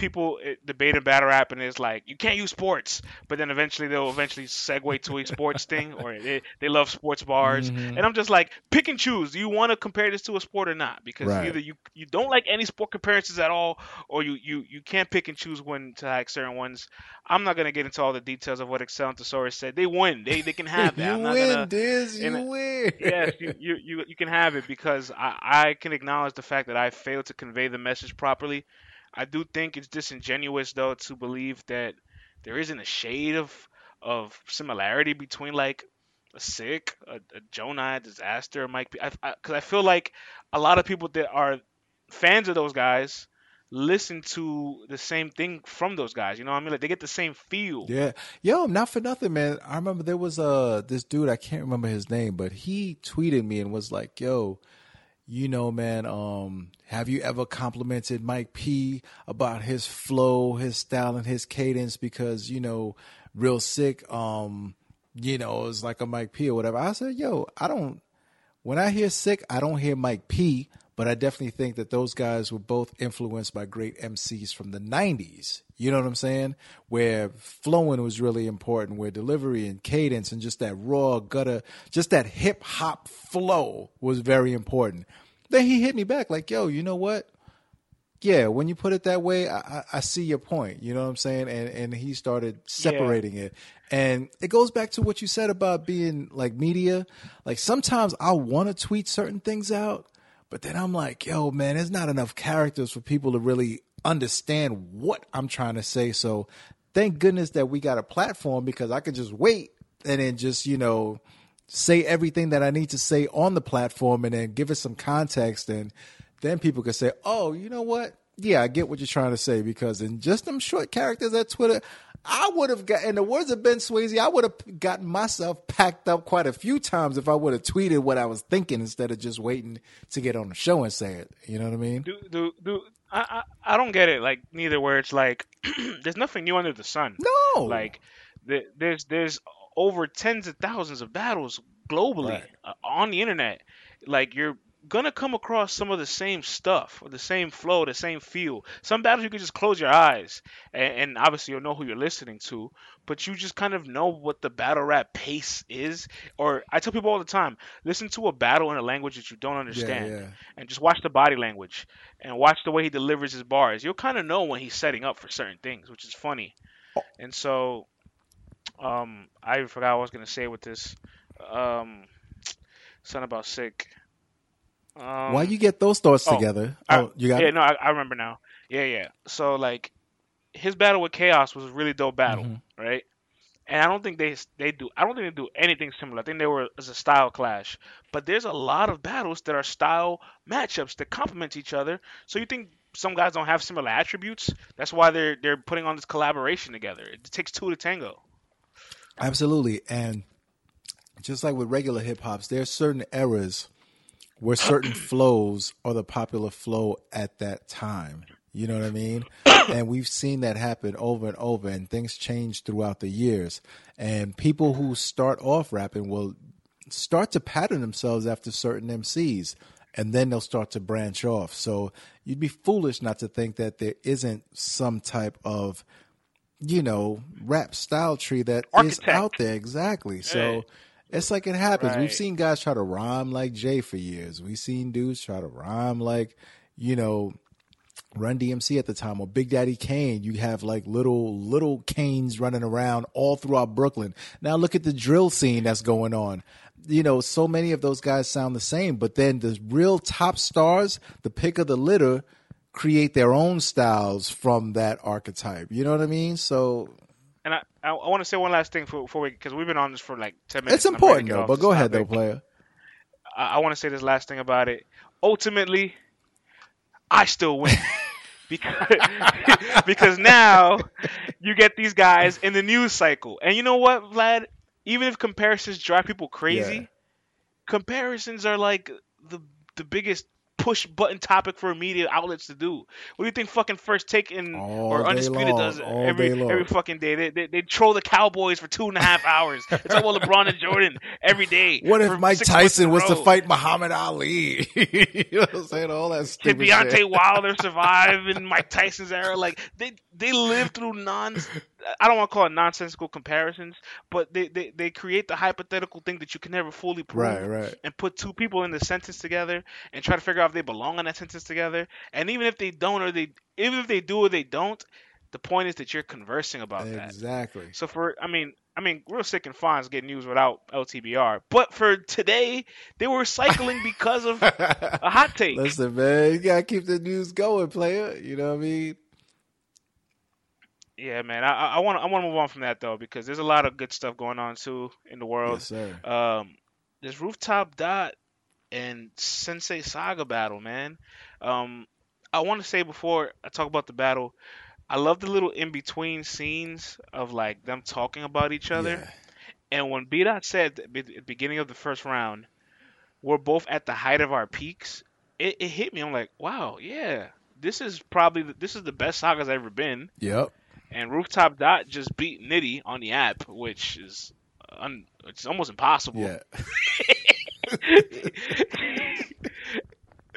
people eh, debate in battle rap and it's like you can't use sports, but then eventually they'll eventually segue to a sports thing or they, they love sports bars, Mhm. and I'm just like pick and choose. Do you want to compare this to a sport or not? Because Right. either you you don't like any sport comparisons at all, or you you you can't pick and choose when to like certain ones. I'm not gonna get into all the details of what Excel and Thesaurus said. They win. They they can have that. (laughs) you I'm not win, gonna, Diz. You and win. yes, you, (laughs) you, you, you can have it because I, I can acknowledge the fact that I failed to convey the message properly. I do think it's disingenuous though to believe that there isn't a shade of of similarity between like a Sikh, a, a Jonah, Dizaster, Mike. Because I, I, I feel like a lot of people that are fans of those guys listen to the same thing from those guys. You know what I mean? Like they get the same feel. Yeah, yo, not for nothing, man. I remember there was uh this dude I can't remember his name, but he tweeted me and was like, "Yo, you know, man, um, have you ever complimented Mike P about his flow, his style, and his cadence? Because you know, Real Sikh, um, you know, is like a Mike P or whatever." I said, "Yo, I don't." When I hear Sikh, I don't hear Mike P, but I definitely think that those guys were both influenced by great MCs from the 90s. You know what I'm saying? Where flowing was really important, where delivery and cadence and just that raw gutter, just that hip hop flow was very important. Then he hit me back like, yo, you know what? Yeah, when you put it that way, I, I, I see your point. You know what I'm saying? And and he started separating it. And it goes back to what you said about being like media. Like sometimes I want to tweet certain things out, but then I'm like, yo, man, there's not enough characters for people to really understand what I'm trying to say. So thank goodness that we got a platform because I could just wait and then just, you know, say everything that I need to say on the platform and then give it some context and then people could say, "Oh, you know what? Yeah, I get what you're trying to say." Because in just them short characters at Twitter, I would have got. In the words of Ben Swayze, I would have gotten myself packed up quite a few times if I would have tweeted what I was thinking instead of just waiting to get on the show and say it. You know what I mean? do do do I, I I don't get it like neither where it's like (clears throat) there's nothing new under the sun. No, Like the, there's there's over tens of thousands of battles globally Right. uh, on the internet. Like you're gonna come across some of the same stuff, or the same flow, the same feel. Some battles you can just close your eyes, and, and obviously you'll know who you're listening to. But you just kind of know what the battle rap pace is. Or I tell people all the time, listen to a battle in a language that you don't understand yeah. and just watch the body language and watch the way he delivers his bars. You'll kind of know when he's setting up for certain things, which is funny. And so, um, I forgot what I was gonna say with this. Um, something about Sikh. Um, Why you get those thoughts oh, together? I- oh, you got yeah, it? no, I, I remember now. Yeah, yeah. So like, his battle with Chaos was a really dope battle, Mhm. right? And I don't think they they do. I don't think they do anything similar. I think they were as a style clash. But there's a lot of battles that are style matchups that complement each other. So you think some guys don't have similar attributes? That's why they're they're putting on this collaboration together. It takes two to tango. Absolutely. And just like with regular hip hops, there are certain eras where certain flows are the popular flow at that time. You know what I mean? And we've seen that happen over and over, and things change throughout the years. And people who start off rapping will start to pattern themselves after certain MCs, and then they'll start to branch off. So you'd be foolish not to think that there isn't some type of you know, rap style tree that is Architect. out there. Exactly. So Hey. It's like it happens. We've seen guys try to rhyme like Jay for years. We've seen dudes try to rhyme like, you know, Run DMC at the time or Big Daddy Kane. You have like little little Canes running around all throughout Brooklyn. Now look at the drill scene that's going on. You know, so many of those guys sound the same, but then the real top stars, the pick of the litter, create their own styles from that archetype. You know what I mean? So And I I, I want to say one last thing for, before we because we've been on this for like ten minutes. it's and I'm ready to important though. But go ahead though, player. I, I want to say this last thing about it. Ultimately, I still win (laughs) because (laughs) because now you get these guys in the news cycle, and you know what, Vlad? Even if comparisons drive people crazy, Yeah. comparisons are like the the biggest push button topic for media outlets to do. What do you think fucking First Take and All or Undisputed does all every every fucking day? They, they they troll the Cowboys for two and a half hours. It's well LeBron and Jordan every day. (laughs) What if Mike six months in Tyson was to fight Muhammad Ali? (laughs) you know what I'm saying? All that Did stupid Deontay shit. Wilder survive in Mike Tyson's era? Like they they live through non. I don't want to call it nonsensical comparisons, but they, they, they create the hypothetical thing that you can never fully prove. Right, right. And put two people in the sentence together and try to figure out if they belong in that sentence together. And even if they don't, or they even if they do or they don't, the point is that you're conversing about that. Exactly. So for I mean I mean Real Sikh and fun is getting news without LTBR, but for today they were cycling (laughs) because of a hot take. Listen, man, you gotta keep the news going, player. You know what I mean? Yeah, man. I want I want to move on from that though because there's a lot of good stuff going on too in the world. Yes, sir. Um, there's rooftop dot and Sensei Saga battle, man. Um, I want to say before I talk about the battle, I love the little in between scenes of like them talking about each other. Yeah. And when B Dot said at the beginning of the first round, we're both at the height of our peaks. It, it hit me. I'm like, wow, yeah, this is probably the, this is the best Saga's ever been. Yep. And Rooftop Dot just beat Nitty on the app, which is un- it's almost impossible. Yeah. (laughs)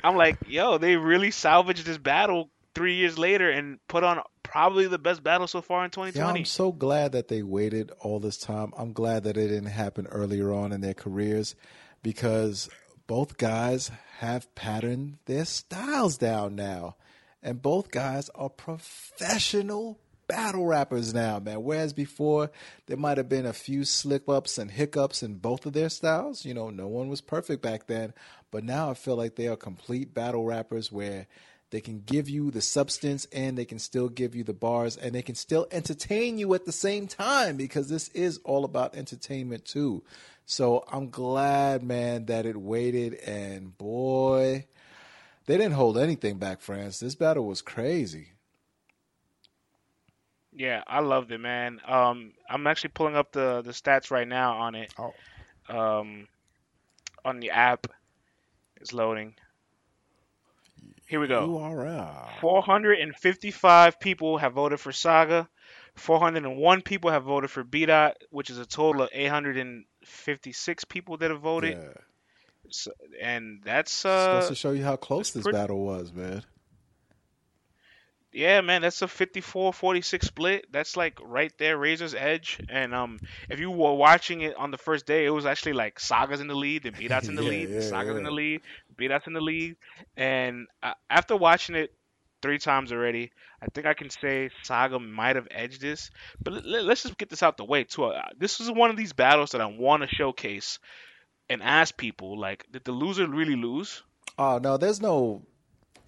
I'm like, yo, they really salvaged this battle three years later and put on probably the best battle so far in Yeah, 2020. I'm so glad that they waited all this time. I'm glad that it didn't happen earlier on in their careers because both guys have patterned their styles down now. And both guys are professional battle rappers now, man. Whereas before, there might have been a few slip ups and hiccups in both of their styles. You know, no one was perfect back then. But now I feel like they are complete battle rappers where they can give you the substance and they can still give you the bars and they can still entertain you at the same time because this is all about entertainment too. So I'm glad, man, that it waited and boy, they didn't hold anything back, France. This battle was crazy. Yeah, I loved it, man. Um, I'm actually pulling up the the stats right now on it. Oh. Um, on the app, it's loading. Here we go. Right. 455 people have voted for Saga. 401 people have voted for BDOT, which is a total of 856 people that have voted. Yeah. So, and that's supposed uh, to show you how close this pretty- battle was, man. Yeah, man, that's a 54-46 split. That's like right there, Razor's edge. And um, if you were watching it on the first day, it was actually like Saga's in the lead, then (laughs) BDOT's in the Yeah, lead, yeah, Saga's in the lead, BDOT's in the lead. And uh, after watching it three times already, I think I can say Saga might have edged this. But let- let's just get this out the way too. Uh, This is one of these battles that I want to showcase and ask people like, did the loser really lose? Oh no, there's no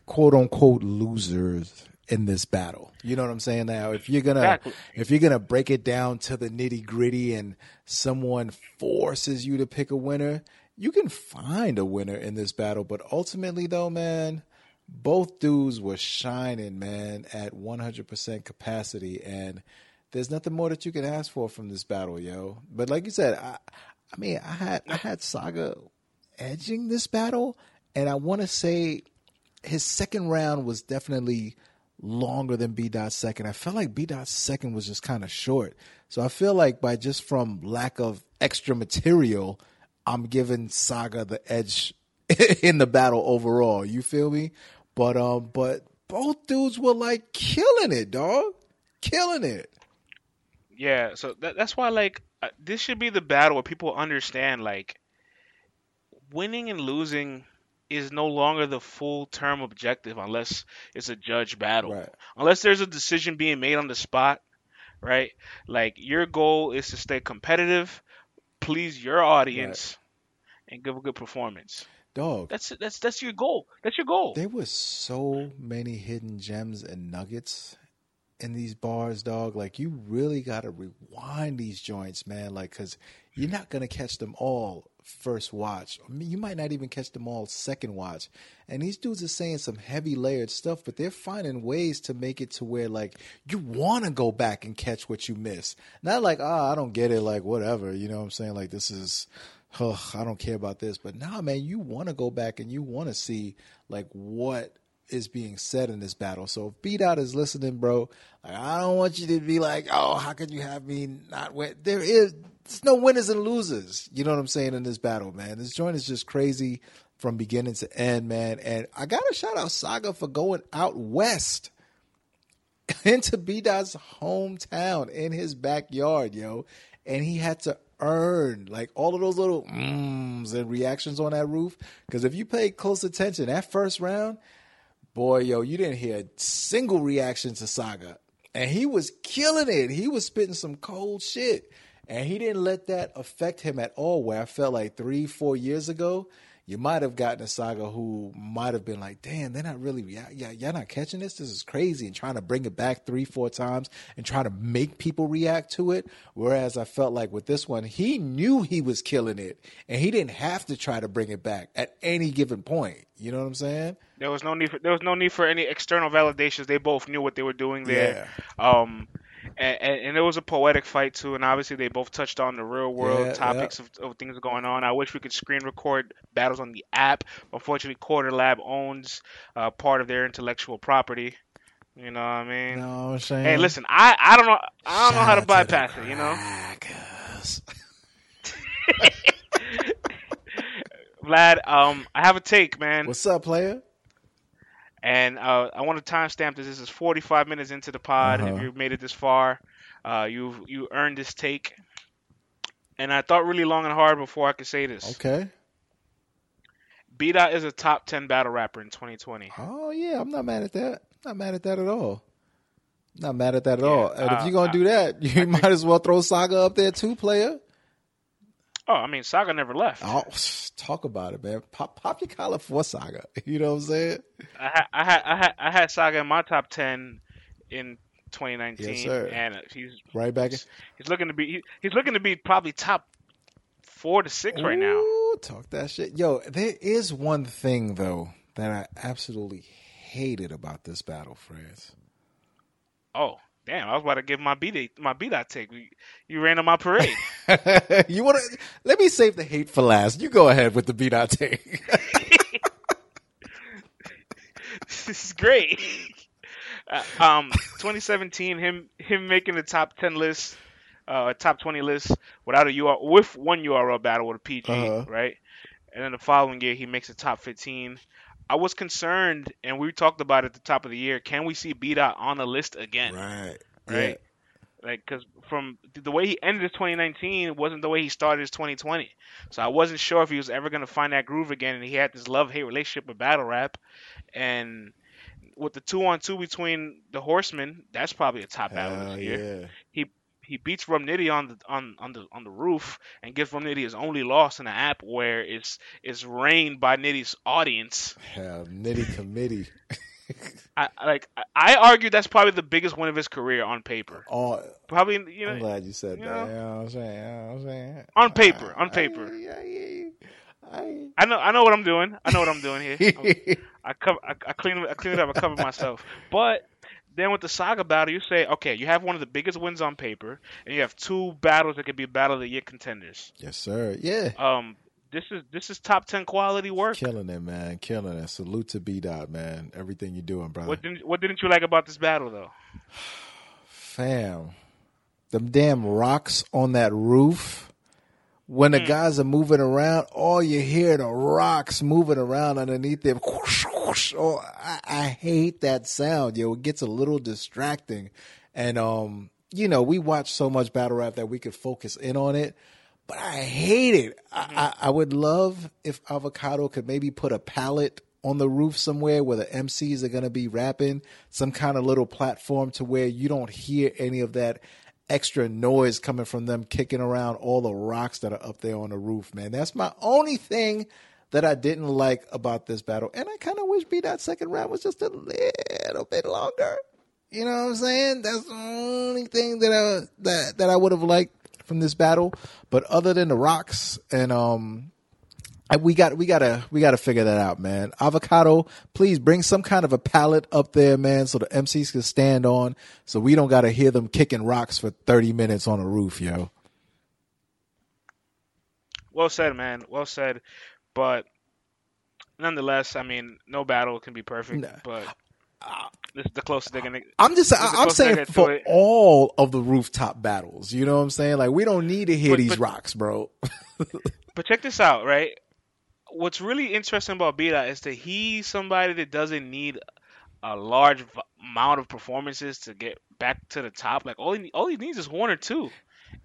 quote unquote losers in this battle. You know what I'm saying? Now, if you're gonna Exactly. if you're gonna break it down to the nitty gritty and someone forces you to pick a winner, you can find a winner in this battle. But ultimately, though, man, both dudes were shining, man, at 100% capacity, and there's nothing more that you can ask for from this battle, yo. But like you said, I, I mean, I had I had Saga edging this battle, and I want to say his second round was definitely longer than B dot second. I felt like B dot second was just kind of short. So I feel like by just from lack of extra material, I'm giving Saga the edge (laughs) in the battle overall. You feel me? But um, but both dudes were like killing it, dog, killing it. Yeah, so that, that's why like uh, this should be the battle where people understand like winning and losing is no longer the full term objective unless it's a judge battle. Right. Unless there's a decision being made on the spot, right? Like your goal is to stay competitive, please your audience, and give a good performance. Dog, That's that's that's your goal. That's your goal. There was so many hidden gems and nuggets in these bars, dog. Like you really got to rewind these joints, man. Like, cause you're not gonna catch them all first watch. I mean, you might not even catch them all second watch. And these dudes are saying some heavy layered stuff, but they're finding ways to make it to where like you want to go back and catch what you miss. Not like, ah, I don't get it. Like whatever, you know what I'm saying? Like this is. oh, I don't care about this. But nah, man, you want to go back and you want to see like what is being said in this battle. So if B Dot is listening, bro, like, I don't want you to be like, oh, how could you have me not win? There is there's no winners and losers. You know what I'm saying in this battle, man. This joint is just crazy from beginning to end, man. And I gotta shout out Saga for going out west (laughs) into B Dot's hometown in his backyard, yo. And he had to earn like all of those little mms and reactions on that roof. Because if you pay close attention, that first round, boy, yo, you didn't hear a single reaction to Saga. And he was killing it. He was spitting some cold shit. And he didn't let that affect him at all. Where I felt like three, four years ago, you might have gotten a saga who might have been like, damn, they're not really, yeah, yeah, y'all not catching this. This is crazy, and trying to bring it back three, four times and trying to make people react to it. Whereas I felt like with this one, he knew he was killing it, and he didn't have to try to bring it back at any given point. You know what I'm saying? There was no need for there was no need for any external validations. They both knew what they were doing there. Yeah. Um, and, and, it was a poetic fight too. And obviously, they both touched on the real world yeah, topics yeah. Of, of, things going on. I wish we could screen record battles on the app. Unfortunately, Quarter Lab owns uh, part of their intellectual property. You know what I mean? No, I'm saying. Hey, listen, I, I don't know I don't Shout know how to bypass to it. You know. (laughs) Vlad, um, I have a take, man. What's up, player? And uh, I want to timestamp this. This is 45 minutes into the pod. Uh-huh. If you've made it this far, uh, you've you earned this take. And I thought really long and hard before I could say this. Okay. B Dot is a top 10 battle rapper in 2020. Oh yeah, I'm not mad at that. Not mad at that at all. Not mad at that at yeah, all. And uh, if you're gonna do that, (laughs) you I might think, as well throw Saga up there too, player. Oh, I mean, Saga never left. Oh, talk about it, man. Pop, pop your collar for Saga. (laughs) You know what I'm saying? I had, I had, I had, I had Saga in my top ten in 2019, yes, sir. and he's right back. He's, he's looking to be, he, he's looking to be probably top four to six Ooh, right now. Talk that shit, yo. There is one thing though that I absolutely hated about this battle, friends. Oh, Damn, I was about to give my beat my beat I take. You ran on my parade. (laughs) you want to? Let me save the hate for last. You go ahead with the beat I take. (laughs) this is great. Uh, um, 2017, him him making the top 10 list, uh, top 20 list without a URL with one URL battle with a PG, uh-huh. right? And then the following year, he makes the top 15. I was concerned, and we talked about it at the top of the year. Can we see B Dot on the list again? Right. Right. Yeah. Like, because from the way he ended his 2019 wasn't the way he started his 2020. So I wasn't sure if he was ever going to find that groove again. And he had this love hate relationship with battle rap. And with the two on two between the Horsemen, that's probably a top battle this year. He beats Rum Nitty on the on, on the on the roof and gives Rum Nitty his only loss in the app where it's it's reigned by Nitty's audience. Yeah, Nitty committee. (laughs) I like I argue that's probably the biggest win of his career on paper. Oh, probably you know. I'm glad you said you that. Know? You know what I'm saying? You know what I'm saying? On paper, on paper. I, I, I, I, know I know what I'm doing. I know what I'm doing here. (laughs) I cover I, I clean I clean it up. I cover myself. (laughs) But then with the Saga battle, you say, okay, you have one of the biggest wins on paper, and you have two battles that could be battle of the year contenders. Yes, sir. Yeah. Um, this is this is top ten quality work. Killing it, man. Killing it. Salute to B Dot, man. Everything you're doing, brother. What didn't What didn't you like about this battle, though? (sighs) Fam, them damn rocks on that roof when the mm. guys are moving around, all you hear the rocks moving around underneath them. Whoosh, whoosh. Oh, I, I, hate that sound, yo. It gets a little distracting. And um, you know, we watch so much battle rap that we could focus in on it. But I hate it. Mm-hmm. I, I, I would love if Avocado could maybe put a pallet on the roof somewhere where the MCs are going to be rapping, some kind of little platform to where you don't hear any of that extra noise coming from them kicking around all the rocks that are up there on the roof, man. That's my only thing that I didn't like about this battle. And I kind of wish B that second round was just a little bit longer. You know what I'm saying? That's the only thing that I that that I would have liked from this battle. But other than the rocks and um we got we gotta we gotta figure that out, man. Avocado, please bring some kind of a pallet up there, man, so the MCs can stand on, so we don't gotta hear them kicking rocks for thirty minutes on a roof, yo. Well said, man. Well said. But nonetheless, I mean, no battle can be perfect. Nah. But this is the closest they're gonna. I'm just This I'm saying for it. all of the rooftop battles. You know what I'm saying? Like we don't need to hear But- these but- rocks, bro. (laughs) But check this out, right? What's really interesting about B Dot is that he's somebody that doesn't need a large v- amount of performances to get back to the top. Like all he all he needs is one or two,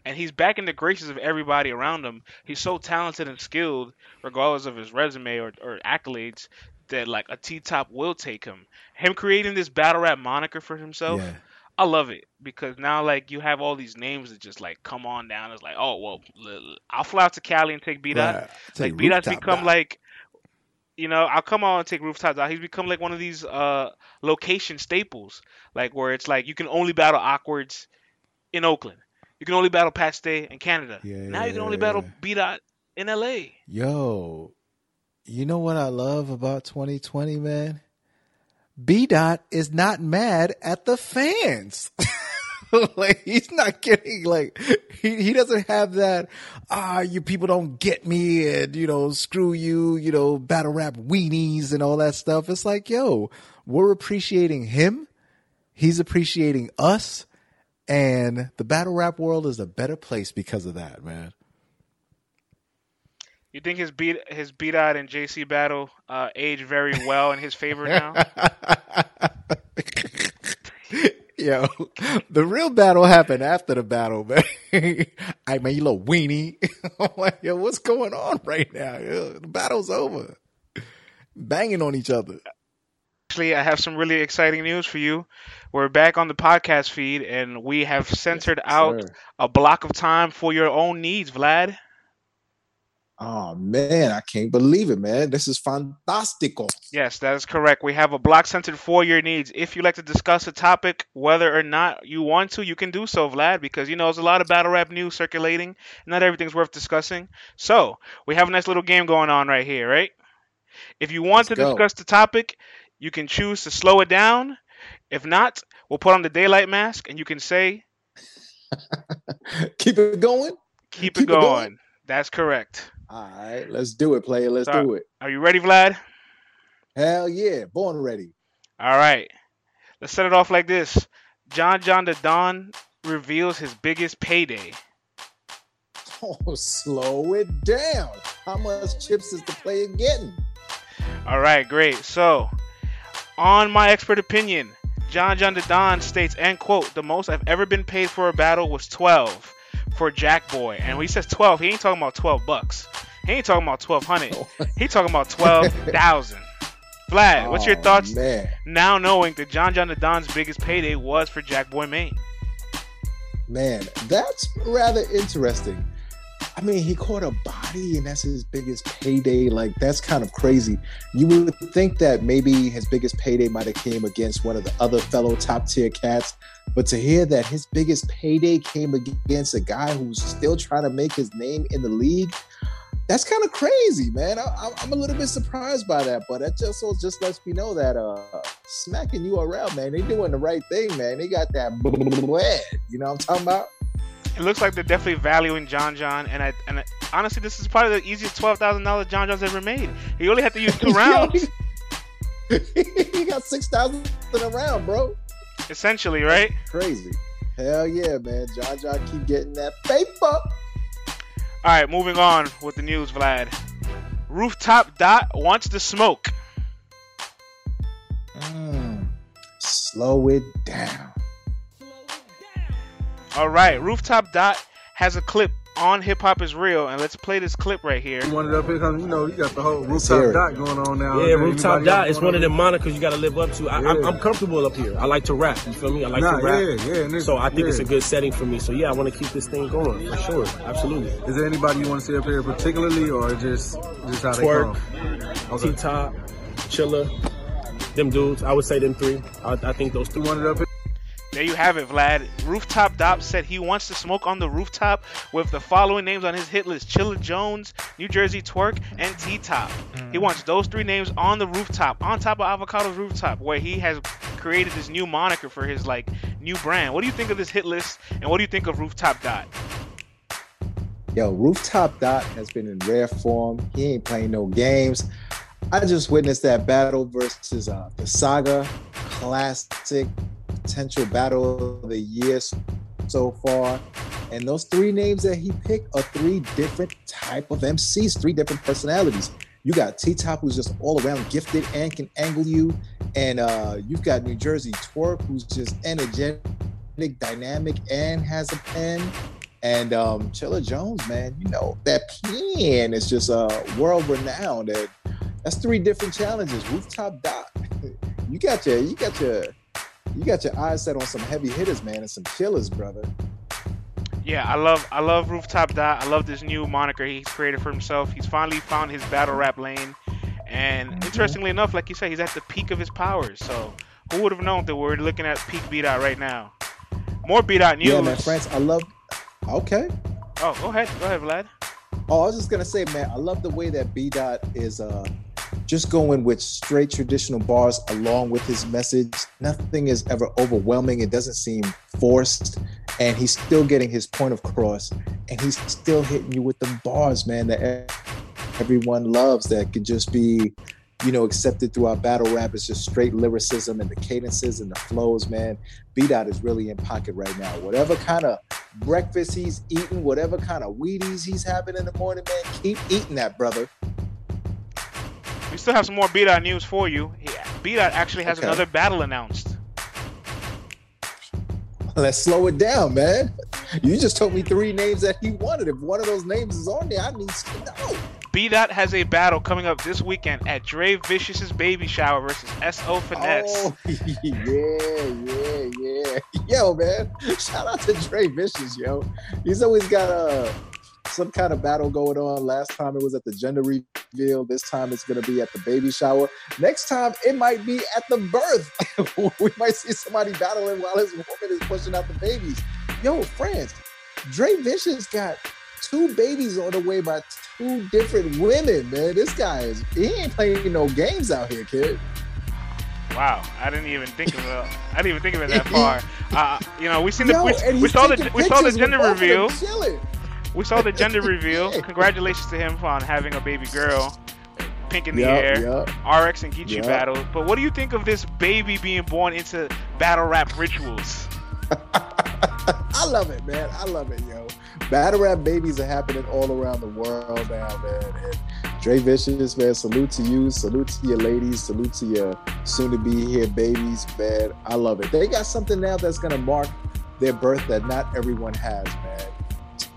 and he's back in the graces of everybody around him. He's so talented and skilled, regardless of his resume or, or accolades, that like a T top will take him. Him creating this battle rap moniker for himself. Yeah. I love it because now like you have all these names that just like come on down. It's like, oh well, I'll fly out to Cali and take B Dot. Right. Like B Dot's become like, you know, I'll come on and take rooftop dot. He's become like one of these uh location staples, like where it's like you can only battle awkwards in Oakland. You can only battle Pat Stay in Canada. Yeah, now you can only battle. B Dot in LA. Yo, you know what I love about 2020, man? B Dot is not mad at the fans. (laughs) like he's not getting like he, he doesn't have that ah you people don't get me and you know screw you you know battle rap weenies and all that stuff. It's like yo, we're appreciating him. He's appreciating us. And the battle rap world is a better place because of that, man. You think his beat his B Dot and JC battle uh, aged very well in his favor now? (laughs) Yo, the real battle happened after the battle, man. (laughs) I mean, you little weenie. (laughs) I'm like, yo, what's going on right now? Yo, the battle's over. Banging on each other. Actually, I have some really exciting news for you. We're back on the podcast feed, and we have centered out sir. a block of time for your own needs, Vlad. Oh man, I can't believe it, man. This is fantastico. Yes, that is correct. We have a block centered for your needs. If you like to discuss a topic, whether or not you want to, you can do so, Vlad, because you know there's a lot of battle rap news circulating. Not everything's worth discussing. So we have a nice little game going on right here, right? If you want Let's to go. discuss the topic, you can choose to slow it down. If not, we'll put on the daylight mask and you can say, (laughs) Keep it going. keep, Keep it it going. going. That's correct. All right, let's do it, player. Let's Start. do it. Are you ready, Vlad? Hell yeah, born ready. All right. Let's set it off like this. John John the Don reveals his biggest payday. (laughs) Oh, slow it down. How much chips is the player getting? All right, great. So, on my expert opinion, John John the Don states, end quote, the most I've ever been paid for a battle was 12 for Jack Boy. And when he says 12, he ain't talking about 12 bucks. He ain't talking about 1200. (laughs) He talking about 12,000. Vlad, what's your Oh, thoughts man? now knowing that John John the Don's biggest payday was for Jack Boy Maine? Man, that's rather interesting. I mean, he caught a body, and that's his biggest payday. Like, that's kind of crazy. You would think that maybe his biggest payday might have came against one of the other fellow top tier cats, but to hear that his biggest payday came against a guy who's still trying to make his name in the league, that's kind of crazy, man. I, I'm a little bit surprised by that, but that just so just lets me know that uh, smacking URL, man, they doing the right thing, man. They got that. (laughs) You know what I'm talking about? It looks like they're definitely valuing John John, and I and I, honestly, this is probably the easiest twelve thousand dollars John John's ever made. He only had to use two (laughs) rounds, (laughs) he got six thousand in a round, bro. essentially, right? Crazy. Hell yeah, man. John John keep getting that paper. All right, moving on with the news, Vlad. Rooftop Dot wants to smoke. Mm. Slow it down. All right, Rooftop Dot has a clip on Hip Hop is Real, and let's play this clip right here. You wanted up here you know you got the whole rooftop dot going on now. Yeah, rooftop dot else is one of going them monikers you got to live up to. I, I'm, Yeah. I'm comfortable up here. I like to rap. You feel me? I like Nah, to rap. yeah, yeah, and so I think it's a good setting for me. So yeah, I want to keep this thing going for sure. Absolutely. Is there anybody you want to see up here particularly, or just just how Twork, they come? T Okay. Top, Chilla, them dudes. I would say them three. I, I think those You three. wanted up here. There you have it, Vlad. Rooftop Dot said he wants to smoke on the rooftop with the following names on his hit list Chilla Jones, New Jersey Twork, and T Top. He wants those three names on the rooftop, on top of Avocado's rooftop, where he has created this new moniker for his like new brand. What do you think of this hit list and what do you think of Rooftop Dot? Yo, Rooftop Dot has been in rare form. He ain't playing no games. I just witnessed that battle versus uh, the Saga Classic potential battle of the year so far. And those three names that he picked are three different type of MCs, three different personalities. You got T Top, who's just all around gifted and can angle you, and uh, you've got New Jersey Twork, who's just energetic, dynamic, and has a pen. And um, Chilla Jones, man, you know that pen is just uh, world renowned. That's three different challenges. Rooftop dot. (laughs) you got your, you got your, you got your eyes set on some heavy hitters, man, and some killers, brother. Yeah, I love I love Rooftop Dot. I love this new moniker he's created for himself. He's finally found his battle rap lane. And Mm-hmm. interestingly enough, like you said, he's at the peak of his powers. So who would have known that we're looking at peak B dot right now? More B dot news. Yeah, man, France, I love. Okay. Oh, go ahead, go ahead, Vlad. Oh, I was just gonna say, man, I love the way that B Dot is uh just going with straight traditional bars along with his message. Nothing is ever overwhelming. It doesn't seem forced, and he's still getting his point across, and he's still hitting you with the bars, man. That everyone loves. That could just be, you know, accepted throughout battle rap. It's just straight lyricism and the cadences and the flows, man. B Dot is really in pocket right now. Whatever kind of breakfast he's eating, whatever kind of Wheaties he's having in the morning, man, keep eating that, brother. We still have some more B dot news for you. B dot actually has Okay. another battle announced. Let's slow it down, man. You just told me three names that he wanted. If one of those names is on there, I need to know. B dot has a battle coming up this weekend at Dre Vicious's baby shower versus SO Finesse. Oh, (laughs) yeah, yeah, yeah. Yo, man. Shout out to Dre Vicious, yo. He's always got a some kind of battle going on. Last time it was at the gender reveal. This time it's gonna be at the baby shower. Next time it might be at the birth. (laughs) we might see somebody battling while his woman is pushing out the babies. Yo, friends, Dre Vicious got two babies on the way by two different women, man. This guy is he ain't playing no games out here, kid. Wow, I didn't even think of it. I didn't even think of it that (laughs) far. Uh, you know, we seen the Yo, we, we saw the we saw the gender reveal. We saw the gender (laughs) reveal. Congratulations to him on having a baby girl. Pink in the Yup, air. yup. RX and Geechee Yup. battle. But what do you think of this baby being born into battle rap rituals? (laughs) I love it, man. I love it, yo. Battle rap babies are happening all around the world now, man. And Dre Vicious, man, salute to you. Salute to your ladies. Salute to your soon to be here babies, man. I love it. They got something now that's going to mark their birth that not everyone has, man.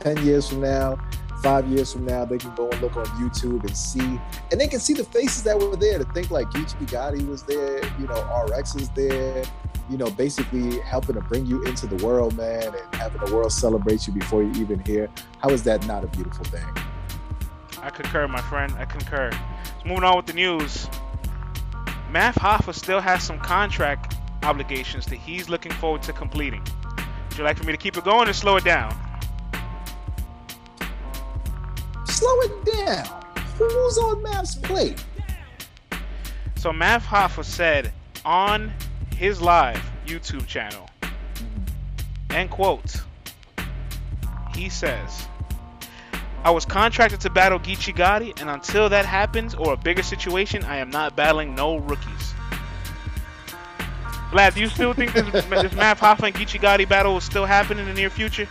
10 years from now, five years from now, they can go and look on YouTube and see, and they can see the faces that were there to think like Geechee Gotti was there, you know, RX is there, you know, basically helping to bring you into the world, man, and having the world celebrate you before you even here. How is that not a beautiful thing? I concur, my friend. I concur. So moving on with the news. Math Hoffa still has some contract obligations that he's looking forward to completing. Would you like for me to keep it going or slow it down? Slow it down. Who's on Mav's plate? So Math Hoffa said on his live YouTube channel, and quote, he says, I was contracted to battle Geechee Gotti, and until that happens or a bigger situation, I am not battling no rookies. Vlad, do you still think this, (laughs) this Math Hoffa and Geechee Gotti battle will still happen in the near future?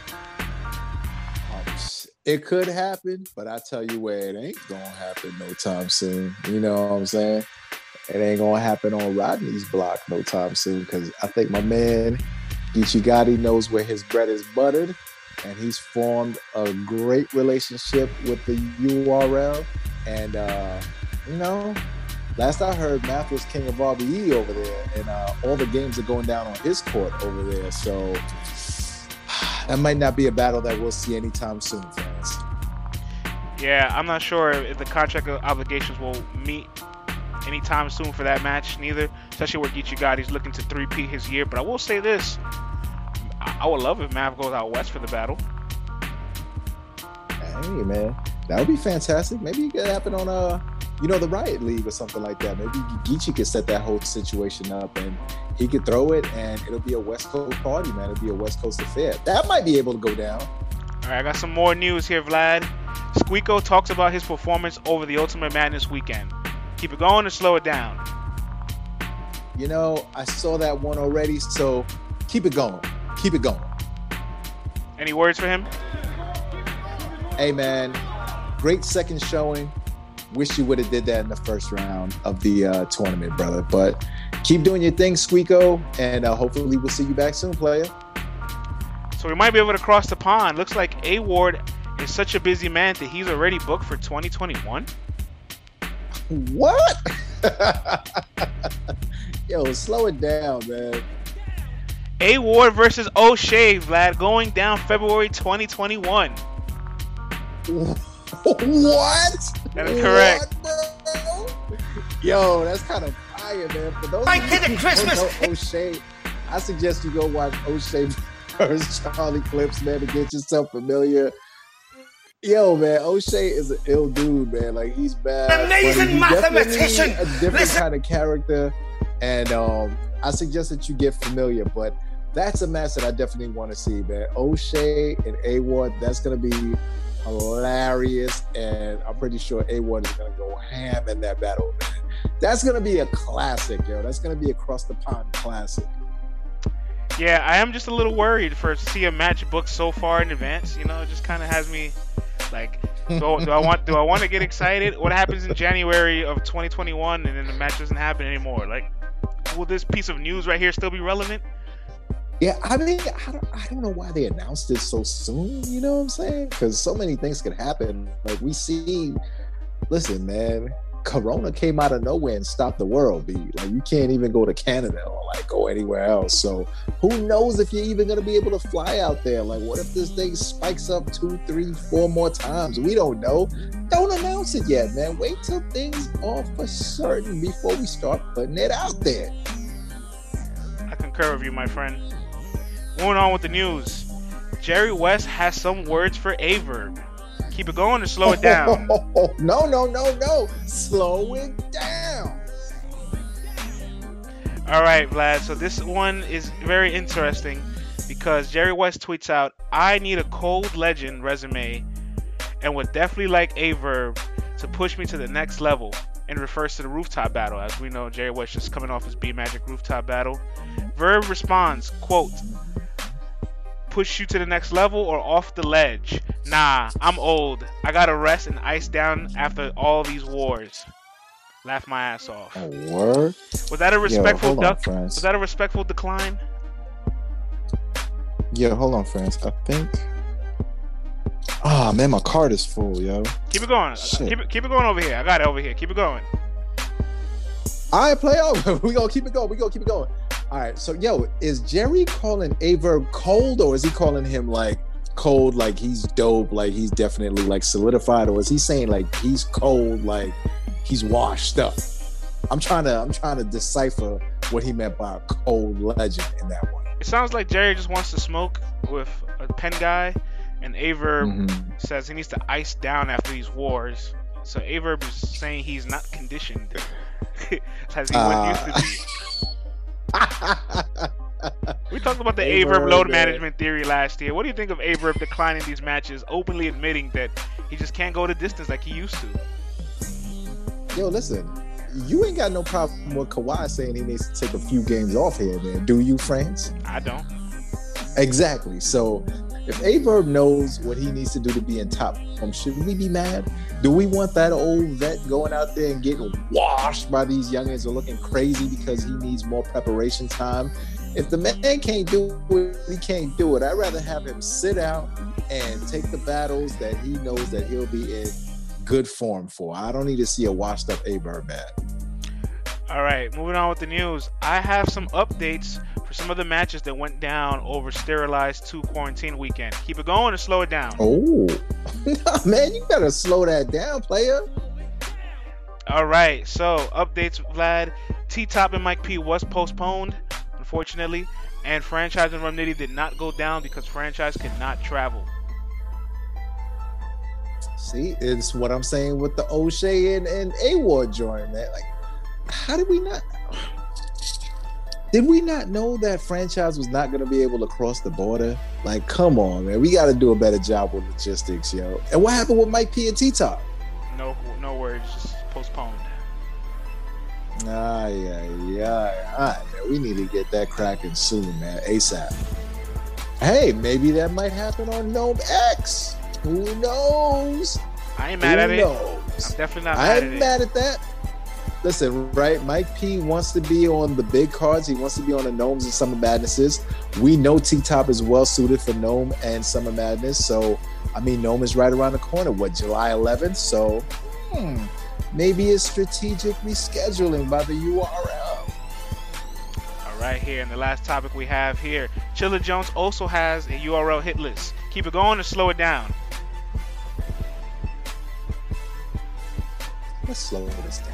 It could happen, but I tell you where it ain't gonna happen no time soon. You know what I'm saying? It ain't gonna happen on Rodney's block no time soon because I think my man Geechee Gotti knows where his bread is buttered, and he's formed a great relationship with the URL. And uh, you know, last I heard, Math was king of RBE over there, and uh, all the games are going down on his court over there. So that might not be a battle that we'll see anytime soon, fans. Yeah, I'm not sure if the contract obligations will meet anytime soon for that match, neither. Especially where Geechee he's looking to three-peat his year. But I will say this: I, would love if Mav goes out west for the battle. Hey man, that would be fantastic. Maybe it could happen on uh, you know, the Riot League or something like that. Maybe Geechee could set that whole situation up and he could throw it, and it'll be a West Coast party, man. It'll be a West Coast affair. That might be able to go down. All right, I got some more news here, Vlad. Squeako talks about his performance over the Ultimate Madness weekend. Keep it going or slow it down. You know, I saw that one already, so keep it going. Keep it going. Any words for him? Hey man, great second showing. Wish you would have did that in the first round of the uh, tournament, brother. But keep doing your thing, Squeako, and uh, hopefully we'll see you back soon, player. So we might be able to cross the pond. Looks like A Ward is such a busy man that he's already booked for 2021. What? (laughs) Yo, slow it down, man. A Ward versus O'Shea, Vlad, going down February 2021. (laughs) (laughs) What? That is correct. What? Yo, that's kind of fire, man. For those Right of to the Christmas. O'Shea, I suggest you go watch O'Shea (laughs) versus Charlie Clips, man, to get yourself familiar. Yo, man, O'Shea is an ill dude, man. Like he's bad. Amazing he's mathematician. A different Listen. kind of character, and um, I suggest that you get familiar. But that's a match that I definitely want to see, man. O'Shea and A Ward. That's gonna be hilarious, and I'm pretty sure A1 is gonna go ham in that battle, man. That's gonna be a classic, yo. That's gonna be a cross the pond classic. Yeah, I am just a little worried for to see a match booked so far in advance. You know, it just kind of has me like, do, do I want do I want to get excited? What happens in January of 2021 and then the match doesn't happen anymore? Like, will this piece of news right here still be relevant? Yeah, I mean, I don't, I don't know why they announced it so soon. You know what I'm saying? Because so many things could happen. Like we see, listen, man, Corona came out of nowhere and stopped the world. B like you can't even go to Canada or like go anywhere else. So who knows if you're even gonna be able to fly out there? Like, what if this thing spikes up two, three, four more times? We don't know. Don't announce it yet, man. Wait till things are for certain before we start putting it out there. I concur with you, my friend. Moving on with the news. Jerry Wess has some words for Aye Verb. Keep it going or slow it down. (laughs) no, no, no, no. Slow it down. All right, Vlad. So this one is very interesting because Jerry Wess tweets out, "I need a cold legend resume, and would definitely like Aye Verb to push me to the next level." And refers to the rooftop battle, as we know Jerry Wess just coming off his B Magic rooftop battle. Verb responds, "Quote: Push you to the next level or off the ledge? Nah, I'm old. I gotta rest and ice down after all these wars." Laugh my ass off. A word? Was that a respectful duck? Was that a respectful decline? Yeah, hold on, friends. I think. Ah, man, my card is full, yo. Keep it going. Shit. Keep it, keep it going over here. I got it over here. Keep it going. All right, play over. (laughs) We gonna keep it going. We gonna keep it going. All right. So, yo, is Jerry calling Aye Verb cold, or is he calling him like cold, like he's dope, like he's definitely like solidified, or is he saying like he's cold, like he's washed up? I'm trying to, I'm trying to decipher what he meant by a cold legend in that one. It sounds like Jerry just wants to smoke with a pen guy, and Aye Verb Mhm. says he needs to ice down after these wars. So Aye Verb is saying he's not conditioned (laughs) as he Ah. used to be. (laughs) We talked about the Aye Verb, Averb load man. management theory last year. What do you think of Aye Verb declining these matches, openly admitting that he just can't go the distance like he used to? Yo, listen, you ain't got no problem with Kawhi saying he needs to take a few games off here, man. Do you, France? I don't. Exactly. So if Aye Verb knows what he needs to do to be in top form, should we be mad? Do we want that old vet going out there and getting washed by these youngins or looking crazy because he needs more preparation time? If the man can't do it, he can't do it. I'd rather have him sit out and take the battles that he knows that he'll be in good form for. I don't need to see a washed up Aye Verb man. All right, moving on with the news. I have some updates for some of the matches that went down over Sterilized 2 quarantine weekend. Keep it going or slow it down. Oh, (laughs) man, you better slow that down, player. All right, so updates, Vlad. T Top and Mike P was postponed, unfortunately, and Franchise and Rum Nitty did not go down because Franchise could not travel. See, it's what I'm saying with the O'Shea and, and A Ward joint, man. Like, how did we not? Did we not know that franchise was not going to be able to cross the border? Like, come on, man. We got to do a better job with logistics, yo. And what happened with Mike P and T Top? No, no words. Just postponed. Ah, yeah, yeah. All right, man. We need to get that cracking soon, man. ASAP. Hey, maybe that might happen on NOME X. Who knows? I ain't mad Who at it. knows? I'm definitely not I mad ain't at it. mad at that. Listen, right? Mike P wants to be on the big cards. He wants to be on the NOMEs and Summer Madnesses. We know T Top is well suited for NOME and Summer Madness. So, I mean, NOME is right around the corner. What, July 11th? So, hmm, maybe it's strategic rescheduling by the URL. All right, here, and the last topic we have here. Chilla Jones also has a URL hit list. Keep it going or slow it down. Let's slow this down.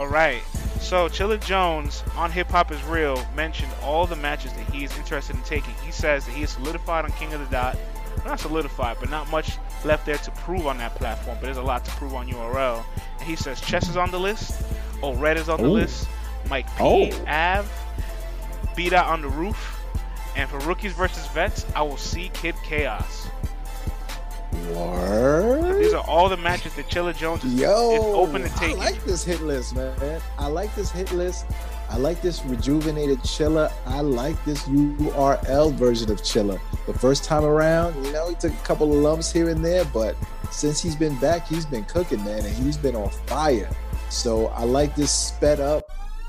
All right. So Chilla Jones on Hip Hop is Real mentioned all the matches that he is interested in taking. He says that he is solidified on King of the Dot. Not solidified, but not much left there to prove on that platform. But there's a lot to prove on URL. And he says Chess is on the list. Oh, Red is on the list. Mike P. Oh. Av. B Dot on the roof. And for rookies versus vets, I will see Kid Chaos. Word? These are all the matches that Chilla Jones is, Yo, is open to I like this hit list, man. I like this hit list. I like this rejuvenated Chilla. I like this URL version of Chilla. The first time around, you know, he took a couple of lumps here and there, but since he's been back, he's been cooking, man, and he's been on fire. So I like this sped up,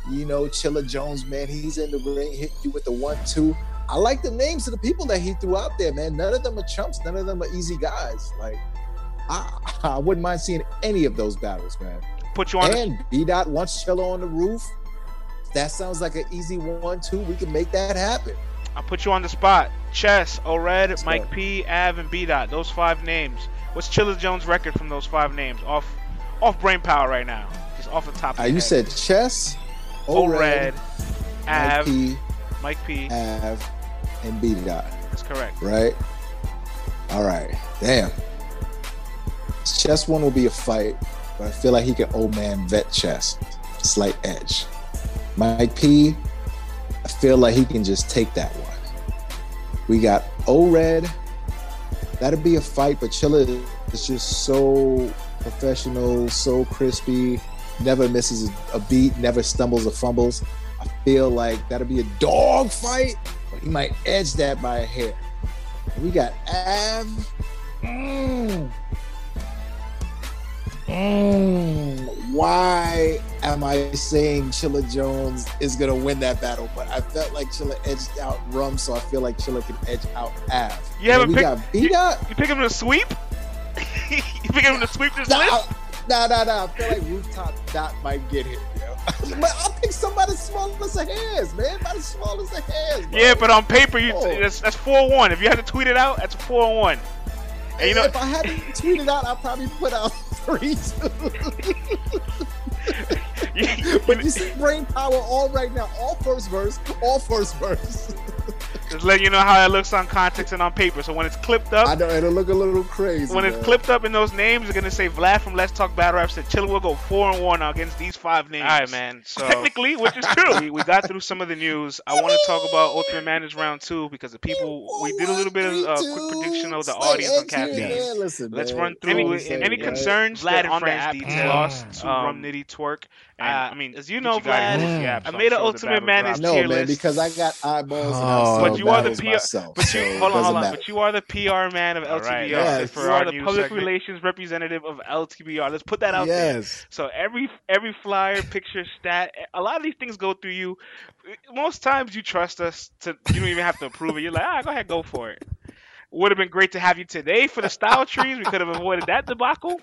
you know, Chilla Jones, man. He's in the ring, hit you with the one, two. I like the names of the people that he threw out there, man. None of them are chumps. None of them are easy guys. Like, I, (laughs) I wouldn't mind seeing any of those battles, man. Put you on the And B Dot wants Chilla on the roof. That sounds like an easy one, too. We can make that happen. I'll put you on the spot. Chess, O'Red, Let's Mike go. P, Av, and B Dot. Those five names. What's Chilla Jones' record from those five names? Off, off brain power right now. Just off the top. Of Uh, you head. said Chess, O'Red, O'Red, Av, Mike P, Mike P. Av, and B Dot, That's correct. right? All right. Damn. Chess one will be a fight, but I feel like he can old man vet chess. Slight edge. Mike P, I feel like he can just take that one. We got O-Red. That'll be a fight, but Chilla is just so professional, so crispy, never misses a beat, never stumbles or fumbles. I feel like that'll be a dog fight, but he might edge that by a hair. We got Av. Mm. Mm. Why am I saying Chilla Jones is gonna win that battle? But I felt like Chilla edged out Rum, so I feel like Chilla can edge out Av. You haven't we picked- got B Dot. You pick him to sweep? (laughs) you pick him to sweep this Nah, list? nah, nah, nah. I feel like Rooftop Dot might get him. But I'll pick somebody small as a hairs, man. About as small as a hairs. Bro. Yeah, but on paper, you Oh. that's that's four one. If you had to tweet it out, that's four one. And you know, if I had to tweet it out, I'd probably put out (laughs) three. (laughs) you, but you see brain power all right now. All first verse. All first verse. (laughs) just letting you know how it looks on context and on paper. So when it's clipped up, I know it'll look a little crazy. when it's clipped up in those names, you're gonna say Vlad from Let's Talk Battle Rap said Chilla will go four and one against these five names. All right, man. So Technically, which is true. (laughs) we, we got through some of the news. I want to talk about Ultimate Madness round two because the people we did a little bit of uh, quick prediction of the Slight audience on edge caffeine. there. Listen, Let's man. run through Any- any, any right? concerns Vlad that and on the friends app detail. lost to Um, Rum Nitty Twork. And, uh, I mean, as you know, you Vlad, in the app, I made an sure the Ultimate battle Madness dropped. No, tier man, because I got eyeballs Oh, I've But you are the PR myself. But you so hold on, hold on. matter. But you are the PR man of All LTBR. right, yes. For You our are the public segment. relations representative of LTBR. Let's put that out there. Yes. So every every flyer, picture, stat, a lot of these things go through you. Most times you trust us to you don't even have to approve it. You're like, ah, go ahead, go for it. Would have been great to have you today for the style trees. We could have avoided that debacle,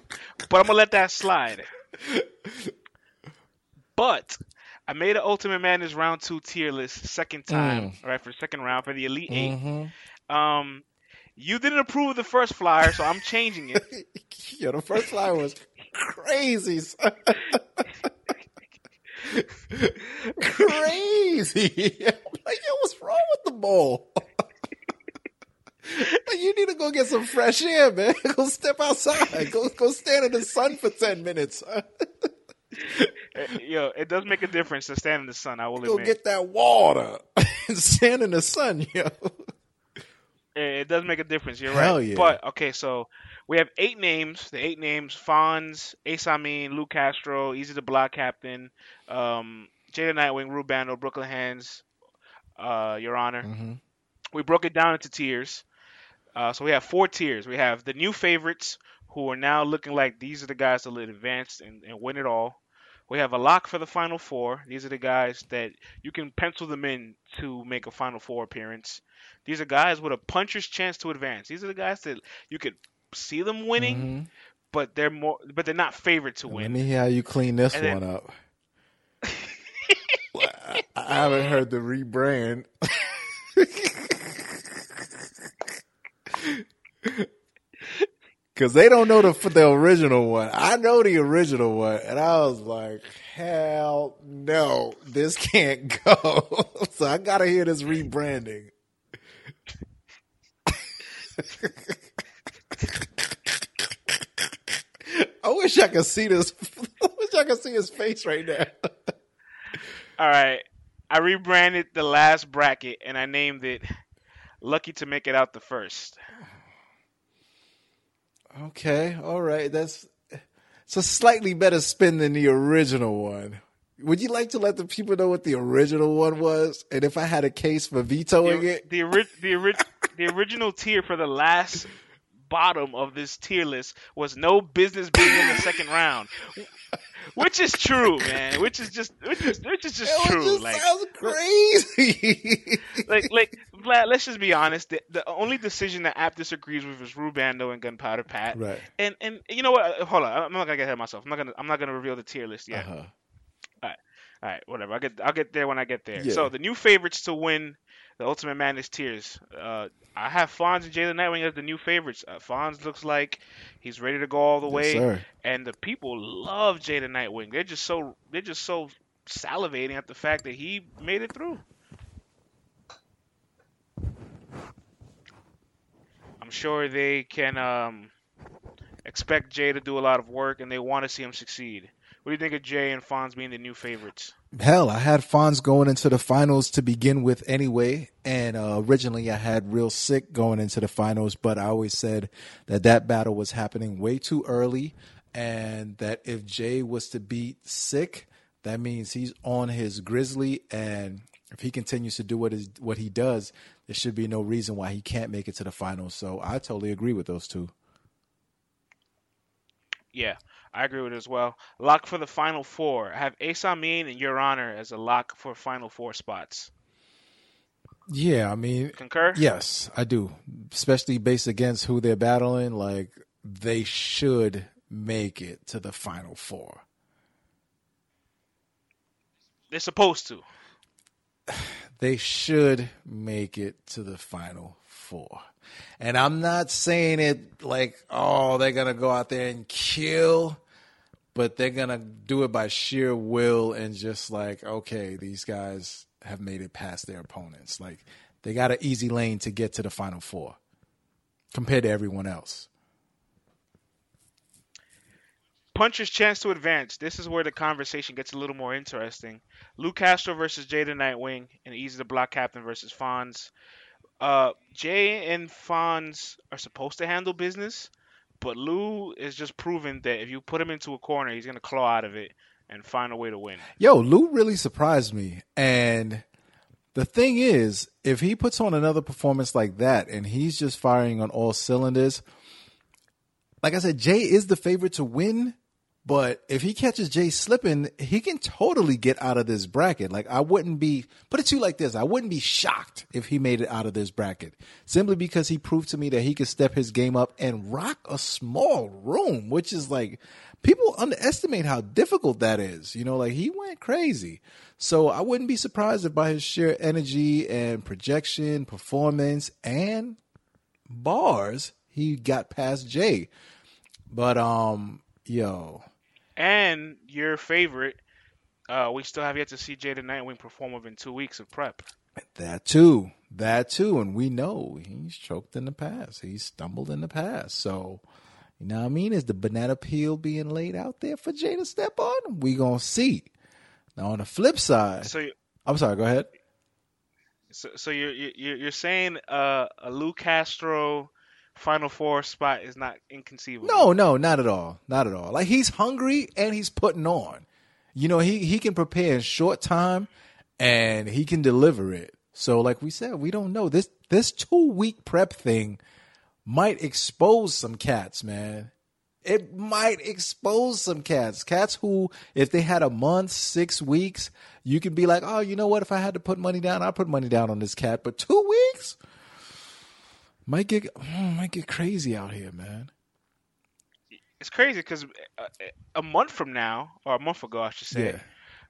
but I'm gonna let that slide. (laughs) But I made an Ultimate Madness round two tier list second time, all right, for the second round for the Elite 8 Mm-hmm. Um, you didn't approve of the first flyer, so I'm changing it. (laughs) Yo, the first flyer was crazy. (laughs) crazy. (laughs) like, yo, what's wrong with the bowl? like, you need to go get some fresh air, man. Go step outside. Go go stand in the sun for ten minutes. (laughs) Yo, it does make a difference to stand in the sun. I will Go admit. get that water (laughs) and stand in the sun, yo. It, does make a difference. You're Hell right. yeah. But okay, so we have eight names. The eight names: Fonz, Ace Amin, Lou Castro, Easy the Block Captain, um, Jada Nightwing, Rubando, Brooklyn Hands, uh, Your Honor. hmm We broke it down into tiers. Uh, so we have four tiers. We have the new favorites who are now looking like these are the guys that will advance and, and win it all. We have a lock for the final four. These are the guys that you can pencil them in to make a final four appearance. These are guys with a puncher's chance to advance. These are the guys that you could see them winning, Mhm. but they're more, but they're not favored to win. Let me hear how you clean this And then- one up. (laughs) Well, I, I haven't heard the rebrand. (laughs) Cause they don't know the the original one. I know the original one, and I was like, "Hell no, this (laughs) can't go." (laughs) so I gotta hear this rebranding. (laughs) I wish I could see this. I wish I could see his face right now. All right, I rebranded the last bracket and I named it "Lucky to Make It Out the First. Okay, all right. That's it's a slightly better spin than the original one. Would you like to let the people know what the original one was, and if I had a case for vetoing the, it? the, ori- the, ori- the original tier for the last bottom of this tier list was no business being in the second round, which is true, man. Which is just which is which is just true. just like sounds crazy. like like Vlad, let's just be honest. The, the only decision that App disagrees with is Rubando and Gunpowder Pat. right. And and you know what? Hold on, I'm not gonna get ahead of myself. I'm not gonna I'm not gonna reveal the tier list yet. Uh-huh. All right, whatever. I'll get I'll get there when I get there. Yeah. So the new favorites to win the Ultimate Madness tiers. Uh, I have Fonz and Jalen Nightwing as the new favorites. Uh, Fonz looks like he's ready to go all the Yes, way, sir. and the people love Jalen Nightwing. They're just so they're just so salivating at the fact that he made it through. I'm sure they can um, expect Jay to do a lot of work, and they want to see him succeed. What do you think of Jay and Fonz being the new favorites? Hell, I had Fonz going into the finals to begin with anyway, and uh, originally I had Real Sikh going into the finals, but I always said that that battle was happening way too early, and that if Jay was to beat Sikh, that means he's on his Grizzly, and if he continues to do what is what he does, there should be no reason why he can't make it to the finals. So I totally agree with those two. Yeah, I agree with it as well. Lock for the final four. I have Ace Amin and Your Honor as a lock for final four spots. Yeah, I mean, Concur? Yes, I do. Especially based against who they're battling, like they should make it to the final four. They're supposed to. (sighs) They should make it to the final four. And I'm not saying it like, oh, they're going to go out there and kill, but they're going to do it by sheer will and just like, okay, these guys have made it past their opponents. Like they got an easy lane to get to the final four compared to everyone else. Puncher's chance to advance. This is where the conversation gets a little more interesting. Lou Castro versus Jada Nightwing, and Easy the Block Captain versus Fonz. Uh, Jay and Fonz are supposed to handle business, but Lou is just proving that if you put him into a corner, he's gonna claw out of it and find a way to win. Yo, Lou really surprised me. And the thing is, if he puts on another performance like that and he's just firing on all cylinders, like I said, Jay is the favorite to win. But if he catches Jay slipping, he can totally get out of this bracket. Like I wouldn't be put it to you like this. I wouldn't be shocked if he made it out of this bracket. Simply because he proved to me that he could step his game up and rock a small room, which is like people underestimate how difficult that is. You know, like he went crazy. So I wouldn't be surprised if by his sheer energy and projection, performance, and bars, he got past Jay. But um, yo, And your favorite, uh, we still have yet to see Jada Nightwing perform within two weeks of prep. that too, that too, and we know he's choked in the past. He's stumbled in the past. So, You know what I mean? Is the banana peel being laid out there for Jay to step on? We gonna see. Now on the flip side, So, I'm sorry. Go ahead. so, so you're you're you're saying uh, a Lou Castro Final Four spot is not inconceivable? No, no, not at all. Not at all. Like he's hungry and he's putting on. You know, he he can prepare in short time and he can deliver it. So like we said, we don't know. This this two week prep thing might expose some cats, man. It might expose some cats. Cats who, if they had a month, six weeks, you can be like, oh, you know what? If I had to put money down, I'd put money down on this cat. But two weeks might get might get crazy out here, man. it's crazy because a month from now, or a month ago, I should say,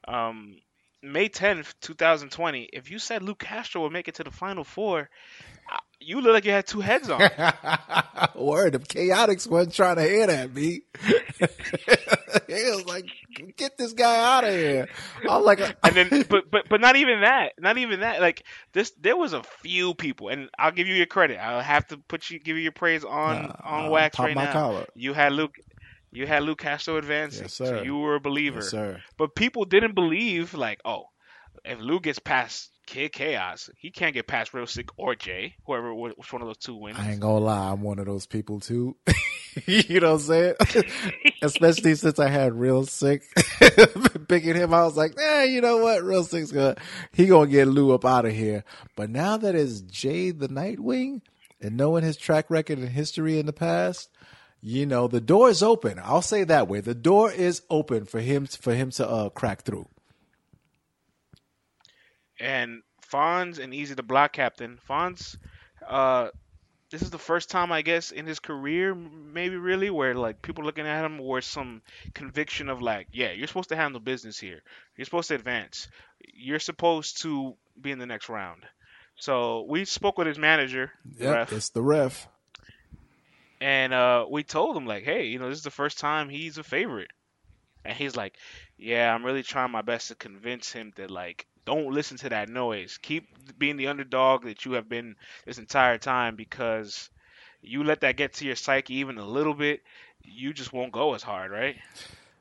um, May 10th, 2020, if you said Luke Castro would make it to the Final Four, you look like you had two heads on. (laughs) Word, the chaotics wasn't trying to hear that, B. (laughs) he was like, get this guy out of here. I'm like, and then, but but but not even that, not even that. Like this, there was a few people, and I'll give you your credit. I'll have to put you, give you your praise on on wax right now. collar. You had Luke, you had Luke Castro advancing, Yes, so sir. you were a believer. yes, sir. But people didn't believe, like, oh, if Luke gets past Kid Chaos, he can't get past Real Sikh or Jay, whoever which one of those two wins. I ain't gonna lie, I'm one of those people too. (laughs) (laughs) you know what I'm saying? (laughs) Especially since I had Real Sikh (laughs) picking him. I was like, eh, you know what? Real Sikh's gonna he gonna get Lou up out of here. But now that it's Jay the Nightwing and knowing his track record and history in the past, you know, the door is open. I'll say that way. The door is open for him for him to uh, crack through. and Fonz and Easy the block captain. Fonz, uh, this is the first time I guess in his career, maybe really, where like people looking at him with some conviction of like, yeah, you're supposed to handle business here. You're supposed to advance. You're supposed to be in the next round. So we spoke with his manager, ref, it's the ref. and uh, we told him like, hey, you know, this is the first time he's a favorite, and he's like, yeah, I'm really trying my best to convince him that like, don't listen to that noise. Keep being the underdog that you have been this entire time because you let that get to your psyche even a little bit, you just won't go as hard, right?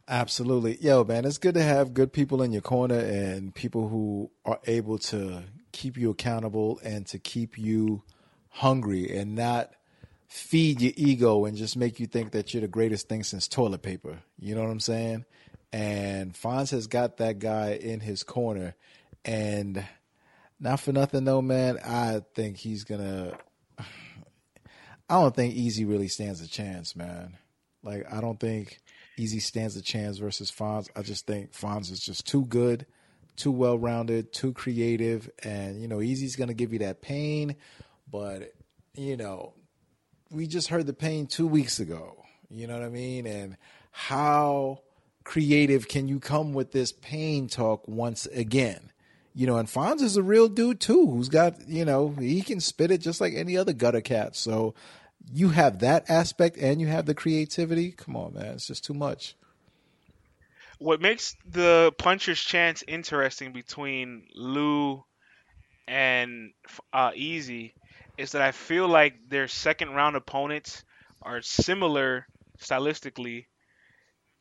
Absolutely. Yo, man, it's good to have good people in your corner and people who are able to keep you accountable and to keep you hungry and not feed your ego and just make you think that you're the greatest thing since toilet paper. You know what I'm saying? And Fonz has got that guy in his corner. And not for nothing though, man, I think he's gonna I don't think Easy really stands a chance, man. Like I don't think Easy stands a chance versus Fonz. I just think Fonz is just too good, too well rounded, too creative, and you know Easy's gonna give you that pain, but you know we just heard the pain two weeks ago. You know what I mean? And how creative can you come with this pain talk once again? You know, and Fonz is a real dude too, who's got, you know, he can spit it just like any other gutter cat. So you have that aspect and you have the creativity. Come on, man. It's just too much. What makes the puncher's chance interesting between Lou and uh, Easy is that I feel like their second round opponents are similar stylistically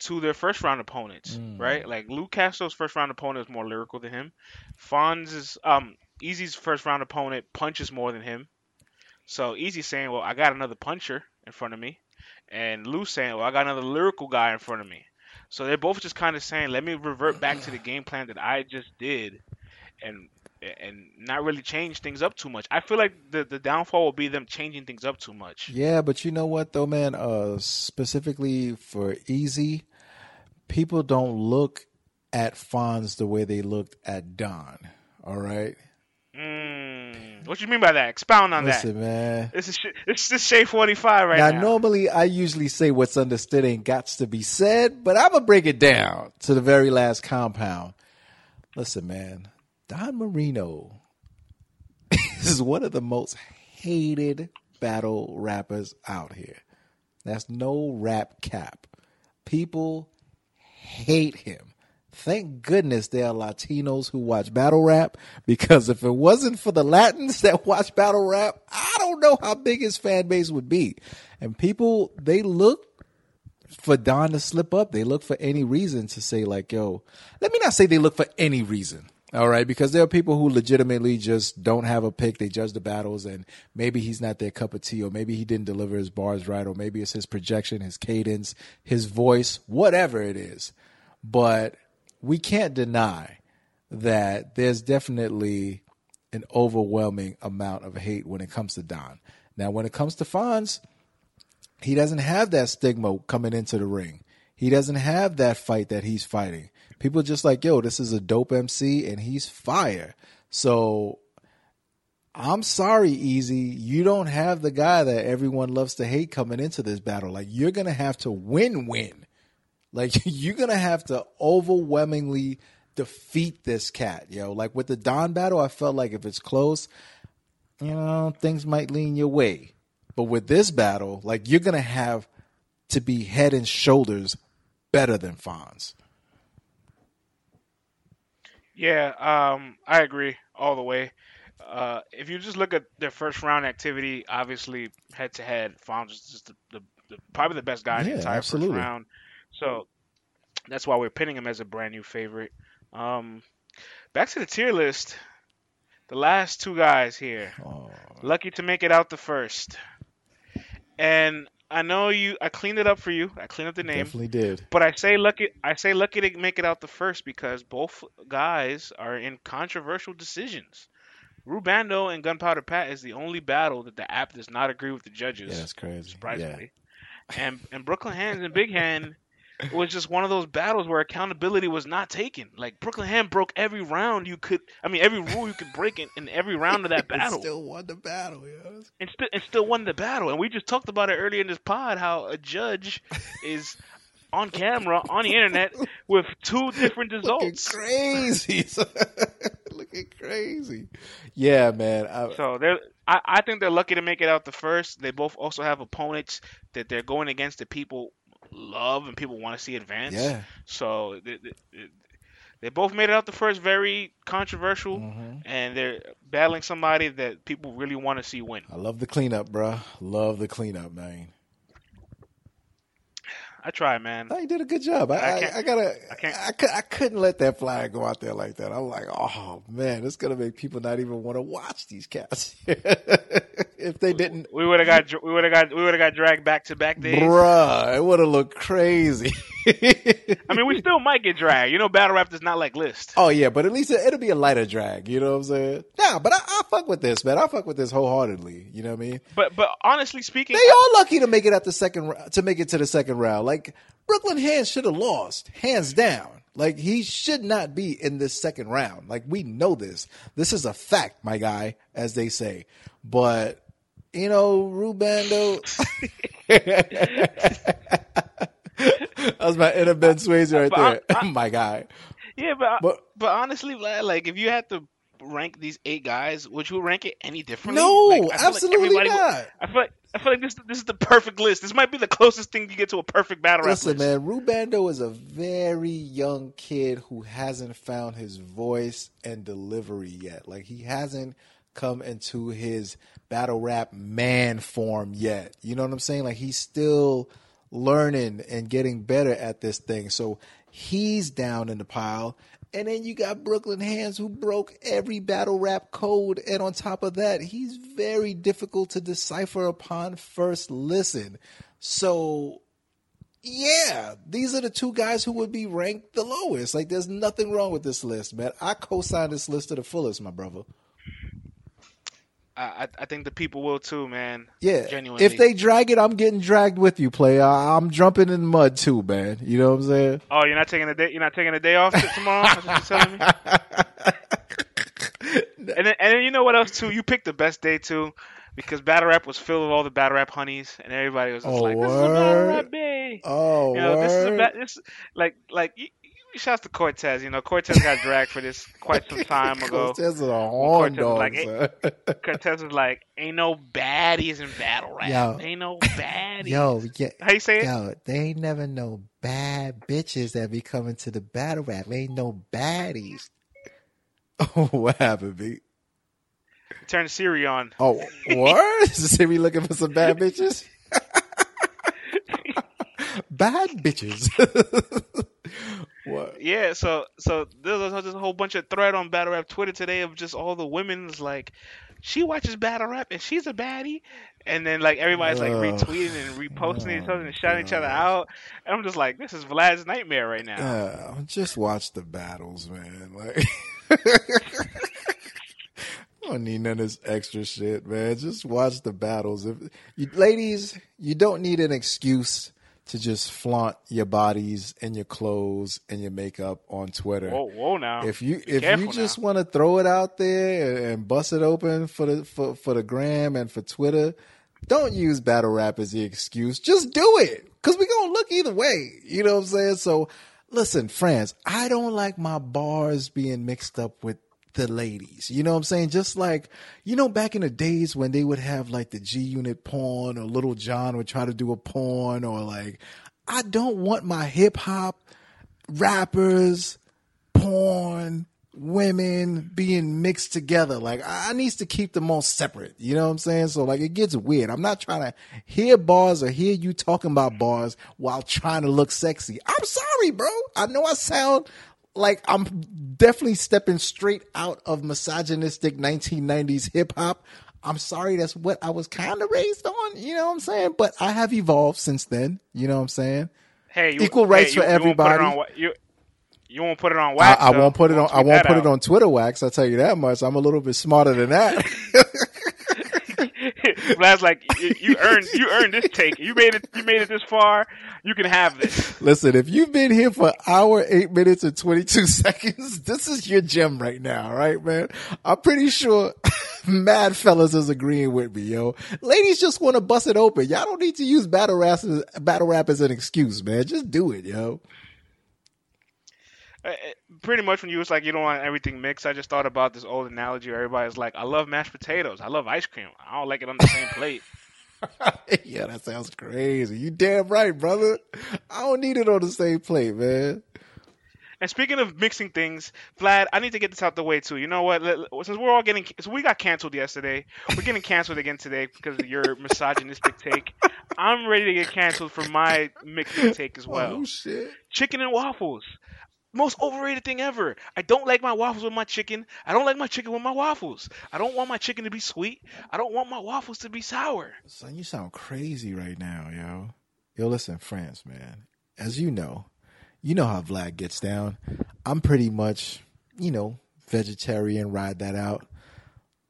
to their first round opponents, right? Like Lou Castro's first round opponent is more lyrical than him. Fonz's um Easy's first round opponent punches more than him. So Easy's saying, "Well, I got another puncher in front of me," and Lou's saying, "Well, I got another lyrical guy in front of me." So they're both just kind of saying, "Let me revert back to the game plan that I just did," and and not really change things up too much. I feel like the the downfall will be them changing things up too much. Yeah, but you know what though, man? Uh specifically for Easy, people don't look at Fonz the way they looked at Don. All right? Mm, what you mean by that? Expound on that. Listen, that. man. This is this is Shea forty five right now, now. normally I usually say what's understood ain't got to be said, but I'm gonna break it down to the very last compound. Listen, man, Don Marino (laughs) is one of the most hated battle rappers out here. That's no rap cap. People hate him. Thank goodness there are Latinos who watch battle rap because if it wasn't for the Latins that (laughs) watch battle rap, I don't know how big his fan base would be. And people, they look for Don to slip up. They look for any reason to say like, "Yo." Let me not say they look for any reason. All right, because there are people who legitimately just don't have a pick. They judge the battles, and maybe he's not their cup of tea, or maybe he didn't deliver his bars right, or maybe it's his projection, his cadence, his voice, whatever it is. But we can't deny that there's definitely an overwhelming amount of hate when it comes to Don. Now, when it comes to Fonz, he doesn't have that stigma coming into the ring. He doesn't have that fight that he's fighting. People just like, yo, this is a dope MC and he's fire. So I'm sorry, Easy. You don't have the guy that everyone loves to hate coming into this battle. Like you're gonna have to win win. Like (laughs) you're gonna have to overwhelmingly defeat this cat, yo. Like with the Don battle, I felt like if it's close, you know, things might lean your way. But with this battle, like you're gonna have to be head and shoulders better than Fonz. Yeah, um, I agree all the way. Uh, if you just look at their first round activity, obviously head to head, Fonz is just the, the, the, probably the best guy in Yeah, the entire absolutely. first round. So that's why we're pinning him as a brand new favorite. Um, back to the tier list. The last two guys here, Oh, lucky to make it out the first. And I know you. I cleaned it up for you. I cleaned up the name. definitely did. But I say lucky. I say lucky to make it out the first because both guys are in controversial decisions. Rubando and Gunpowder Pat is the only battle that the app does not agree with the judges. Yeah, that's crazy. Yeah. surprisingly. And and Brooklyn Hands and Big Hand was just one of those battles where accountability was not taken. Like Brooklyn Ham broke every round you could. I mean, every rule you could break in, in every round of that (laughs) battle, Still won the battle, yeah. and still and still won the battle. And we just talked about it earlier in this pod how a judge is on camera on the internet with two different (laughs) Looking results. crazy. (laughs) Looking crazy. Yeah, man. I, So they're. I, I think they're lucky to make it out the first. They both also have opponents that they're going against the people love and people want to see advance. yeah. So they, they, they both made it out the first. Very controversial, Mhm. and they're battling somebody that people really want to see win. I love the cleanup, bruh. Love the cleanup, man. I try, man. You did a good job. I, I I, I gotta. I can't- I, I couldn't let that flag go out there like that. I'm like, oh man, it's gonna make people not even want to watch these cats (laughs) if they didn't. We would have got we would have got we would have got dragged back to back days. Bruh, it would have looked crazy. (laughs) I mean, we still might get dragged. You know, battle rap does not like list. oh yeah, but at least it, it'll be a lighter drag. You know what I'm saying? Nah, but I, I fuck with this, man. I fuck with this wholeheartedly. You know what I mean? But but honestly speaking, They all lucky to make it out the second to make it to the second round. Like Brooklyn Hands should have lost, hands down. Like he should not be in this second round. Like we know this. This is a fact, my guy, as they say. But you know, Rubando. (laughs) (laughs) (laughs) (laughs) that was my inner Ben Swayze right But there, (laughs) my guy. yeah, but But- but honestly, Vlad, like if you had to rank these eight guys, would you rank it any differently? No, Like, I feel like absolutely would- not. I feel like I feel like this this is the perfect list. This might be the closest thing you get to a perfect battle Listen, list. man, Rubando is a very young kid who hasn't found his voice and delivery yet. Like he hasn't come into his battle rap man form yet. You know what I'm saying? Like he's still learning and getting better at this thing. So he's down in the pile. And then you got Brooklyn Hands who broke every battle rap code. And on top of that, he's very difficult to decipher upon first listen. So yeah, these are the two guys who would be ranked the lowest. Like, there's nothing wrong with this list, man. I co-signed this list to the fullest, my brother. I, I think the people will too, man. Yeah, genuinely. if they drag it, I'm getting dragged with you, player. I- I'm jumping in the mud too, man. You know what I'm saying? oh, you're not taking a day. You're not taking a day off tomorrow. That's what you're telling me. (laughs) and then, and then you know what else too? You picked the best day too, because battle rap was filled with all the battle rap honeys, and everybody was just Oh, like, "This is a battle rap day." Oh, You know, this is a word. ba- this like like. Shouts to Cortez. You know, Cortez got dragged for this quite some time ago. Cortez is a horn Cortez is dog, like, son. (laughs) Cortez was like, "Ain't no baddies in battle rap. Yo. Ain't no (laughs) baddies." Yo, yeah, How you say it? yo, they ain't never no bad bitches that be coming to the battle rap. Ain't no baddies. Oh, (laughs) what happened, B? Turn Siri on. Oh, what? Is Siri looking for some bad bitches? bad bitches. What? Yeah, so so there's a, there's a whole bunch of thread on battle rap Twitter today of just all the women's like, she watches battle rap and she's a baddie, and then like everybody's like retweeting and reposting each Oh, other and shouting each other out, and I'm just like, this is Vlad's nightmare right now. Uh, just watch the battles, man. Like, (laughs) I don't need none of this extra shit, man. Just watch the battles. If you, ladies, you don't need an excuse to just flaunt your bodies and your clothes and your makeup on Twitter. Whoa, whoa, now. If you Be if you just want to throw it out there and, bust it open for the for, for the gram and for Twitter, don't use battle rap as the excuse. Just do it because we gonna look either way. You know what I'm saying? So listen, friends, I don't like my bars being mixed up with the ladies. You know what I'm saying? Just like, you know, back in the days when they would have like the G Unit porn or Lil Jon would try to do a porn or like, I don't want my hip hop rappers, porn, women being mixed together. Like I needs to keep them all separate. You know what I'm saying? So like it gets weird. I'm not trying to hear bars or hear you talking about bars while trying to look sexy. I'm sorry, bro. I know I sound like I'm definitely stepping straight out of misogynistic 1990s hip hop. I'm sorry, that's what I was kind of raised on. You know what I'm saying? But I have evolved since then. You know what I'm saying? hey, you, equal hey, rights you- for you won't put it everybody. on you, you won't put it on I, wax. I though. won't put it on. I won't put it on Twitter wax. I tell you that much. I'm a little bit smarter than that. (laughs) Vlad's like, you, you earned you earned this take. You made it. You made it this far. You can have this. Listen, if you've been here for hour, eight minutes, and 22 (laughs) seconds, this is your gem right now, right, man? I'm pretty sure (laughs) mad fellas is agreeing with me, yo. Ladies just want to bust it open. Y'all don't need to use battle rap as, battle rap as an excuse, man. Just do it, yo. Uh, Pretty much when you was like, you don't want everything mixed. I just thought about this old analogy. Where everybody's like, I love mashed potatoes. I love ice cream. I don't like it on the same plate. (laughs) yeah, that sounds crazy. You damn right, brother. I don't need it on the same plate, man. And speaking of mixing things, Vlad, I need to get this out the way too. You know what? Since we're all getting, so we got canceled yesterday. We're getting canceled again today because of your (laughs) misogynistic take. I'm ready to get canceled for my mixing take as oh, well. Oh shit. Chicken and waffles. Most overrated thing ever. I don't like my waffles with my chicken. I don't like my chicken with my waffles. I don't want my chicken to be sweet. I don't want my waffles to be sour. Son, you sound crazy right now, yo. Yo, listen, France, man. As you know, you know how Vlad gets down. I'm pretty much, you know, vegetarian, ride that out.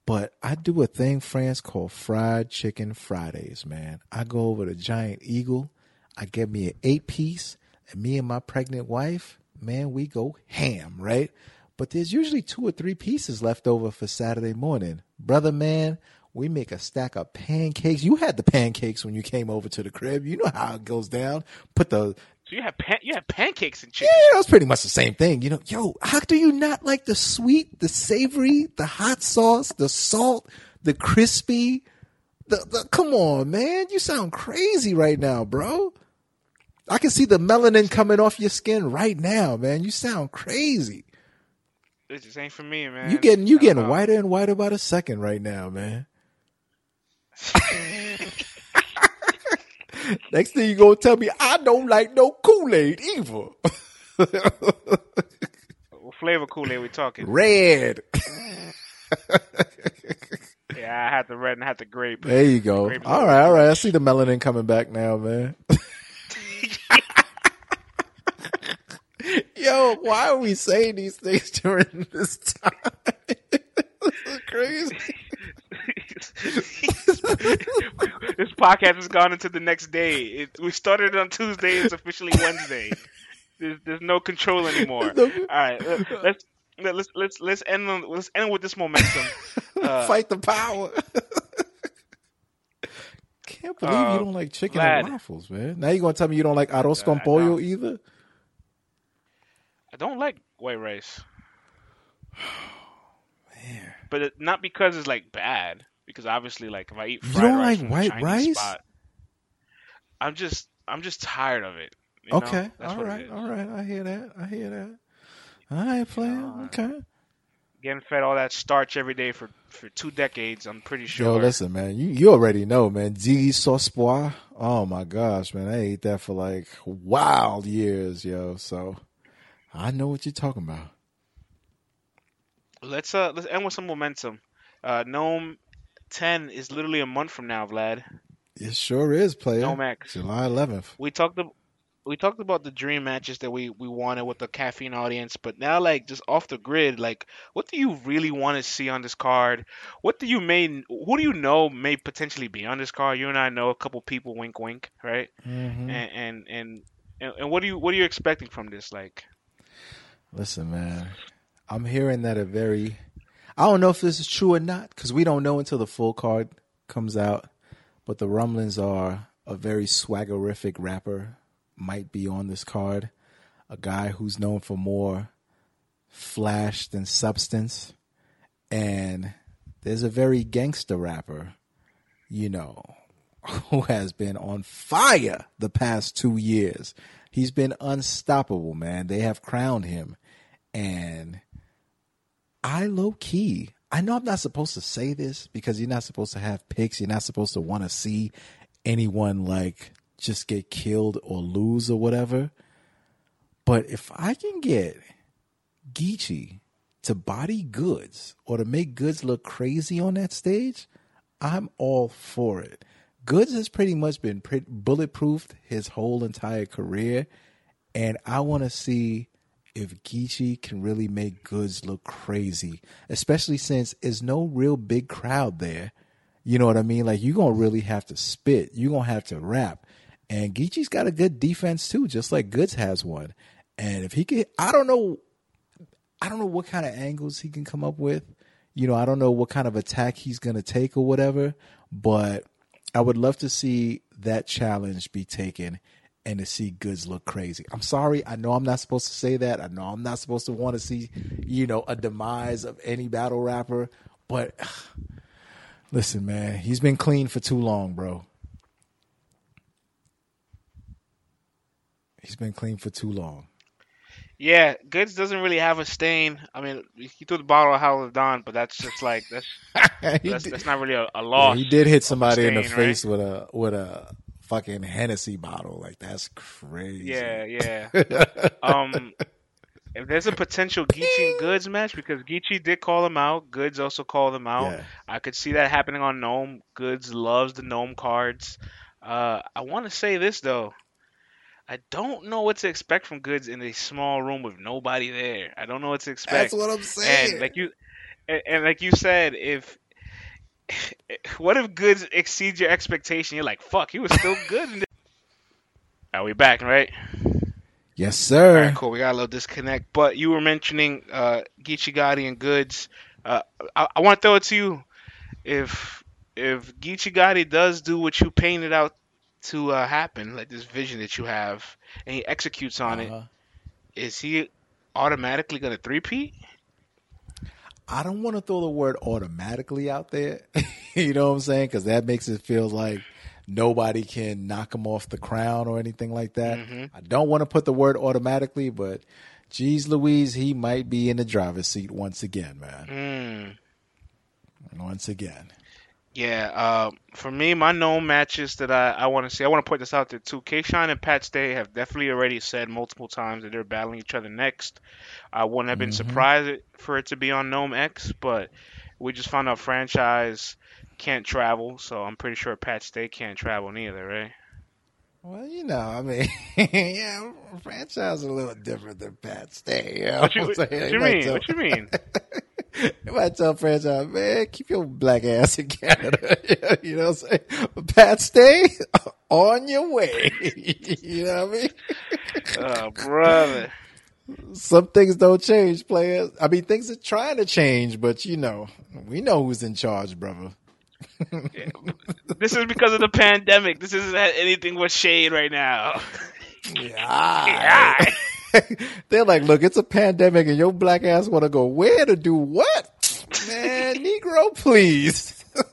But I do a thing, France, called Fried Chicken Fridays, man. I go over to Giant Eagle, I get me an eight piece, and me and my pregnant wife, man, we go ham, right? But there's usually two or three pieces left over for Saturday morning. Brother, man, we make a stack of pancakes. You had the pancakes when you came over to the crib. You know how it goes down. Put the So you have pan- you have pancakes and chicken. yeah, was pretty much the same thing. You know, yo, how do you not like the sweet, the savory, the hot sauce, the salt, the crispy? The, the come on, man, you sound crazy right now, bro. I can see the melanin coming off your skin right now, man. You sound crazy. It just ain't for me, man. You getting you getting whiter and whiter by the second right now, man. (laughs) Next thing you gonna tell me, I don't like no Kool Aid either. What flavor Kool Aid we talking? Red. (laughs) Yeah, I had the red and I had the grape. There you go. Grape All right, all right. I see the melanin coming back now, man. (laughs) (laughs) Yo, why are we saying these things during this time? this (laughs) is crazy. (laughs) this podcast has gone into the next day. It, we started on Tuesday. It's officially Wednesday. There's, there's no control anymore. No- All right, let, let's let's let's let's end on, let's end with this momentum. Uh, Fight the power. I can't believe you um, don't like chicken Vlad. and waffles, man. Now you're gonna tell me you don't like arroz I con pollo either? I don't like white rice. (sighs) man. But it, not because it's like bad. Because obviously, like if I eat You don't rice like white rice? spot, I'm just I'm just tired of it. you know? Okay, That's all right, all right. I hear that. I hear that. All right, player. Okay. Getting fed all that starch every day for for two decades. I'm pretty sure. Yo, listen, man, you you already know, man. Ziggy Sospois. Oh my gosh, man, I ate that for like wild years, yo. So I know what you're talking about. Let's uh let's end with some momentum. Uh, NOME 10 is literally a month from now, Vlad. It sure is, player. No max. July 11th. We talked ab- we talked about the dream matches that we we wanted with the caffeine audience, but now like just off the grid, like what do you really want to see on this card? What do you may who do you know may potentially be on this card? You and I know a couple people, wink wink, right? Mhm. And, and and and and what do you what are you expecting from this? Like, Listen, man, I'm hearing that a very. I don't know if this is true or not because we don't know until the full card comes out. But the rumblings are a very swaggerific rapper might be on this card. A guy who's known for more flash than substance. And there's a very gangster rapper, you know, (laughs) who has been on fire the past two years. He's been unstoppable, man. They have crowned him. And I low key, I know I'm not supposed to say this because you're not supposed to have picks. You're not supposed to want to see anyone like just get killed or lose or whatever. But if I can get Geechi to body Goodz or to make Goodz look crazy on that stage, I'm all for it. Goodz has pretty much been bulletproofed his whole entire career, and I want to see if Geechi can really make Goodz look crazy, especially since there's no real big crowd there. You know what I mean? Like you're gonna really have to spit. You're gonna have to rap. And Geechi's got a good defense too, just like Goodz has one. And if he could I don't know I don't know what kind of angles he can come up with. You know, I don't know what kind of attack he's gonna take or whatever, but I would love to see that challenge be taken and to see Goodz look crazy. I'm sorry, I know I'm not supposed to say that. I know I'm not supposed to want to see, you know, a demise of any battle rapper, but (sighs) listen, man, he's been clean for too long, bro. He's been clean for too long. yeah, Goodz doesn't really have a stain. I mean, he threw the bottle of Howler Don, but that's just like that's (laughs) that's, did- that's not really a, a Yeah, loss. he did hit somebody in the stain, right? face with a with a fucking Hennessy bottle. Like that's crazy. Yeah, yeah. (laughs) um, if there's a potential Geechi and Goodz match, because Geechi did call him out, Goodz also called him out. Yeah. I could see that happening on NOME. Goodz loves the NOME cards. Uh, I want to say this though. I don't know what to expect from Goodz in a small room with nobody there. I don't know what to expect. That's what I'm saying. And like you, and, and like you said, if (laughs) what if Goodz exceeds your expectation? You're like, fuck, he was still good. In this. Are we back, right? yes, sir. right, cool. We got a little disconnect, but you were mentioning uh, Geechi Gotti and Goodz. Uh, I, I want to throw it to you. If if Geechi Gotti does do what you painted out to uh, happen, like this vision that you have, and he executes on Uh-huh. it, is he automatically gonna three-peat? I don't want to throw the word automatically out there. (laughs) you know what I'm saying? Because that makes it feel like nobody can knock him off the crown or anything like that. I don't want to put the word automatically, but geez, Louise, he might be in the driver's seat once again, man. Mm. Once again. Yeah, uh, for me, my NOME matches that I, I want to see, I want to point this out there too. K-Shine and Pat Stay have definitely already said multiple times that they're battling each other next. I wouldn't have been surprised for it to be on NOME X, but we just found out franchise can't travel, so I'm pretty sure Pat Stay can't travel neither, right? Well, you know, I mean, (laughs) yeah, franchise is a little different than Pat Stay. You know What you, what, what, you mean? What you mean? (laughs) You might tell franchise, uh, man, keep your black ass in Canada. (laughs) you know what I'm saying? Pat Stay, on your way. (laughs) you know what I mean? Oh, brother. Some things don't change, players. I mean, things are trying to change, but you know, we know who's in charge, brother. This is because of the pandemic. This isn't anything but shade right now. (laughs) Yeah. (laughs) They're like, look, it's a pandemic and your black ass want to go where to do what? Man, (laughs) Negro, please. (laughs)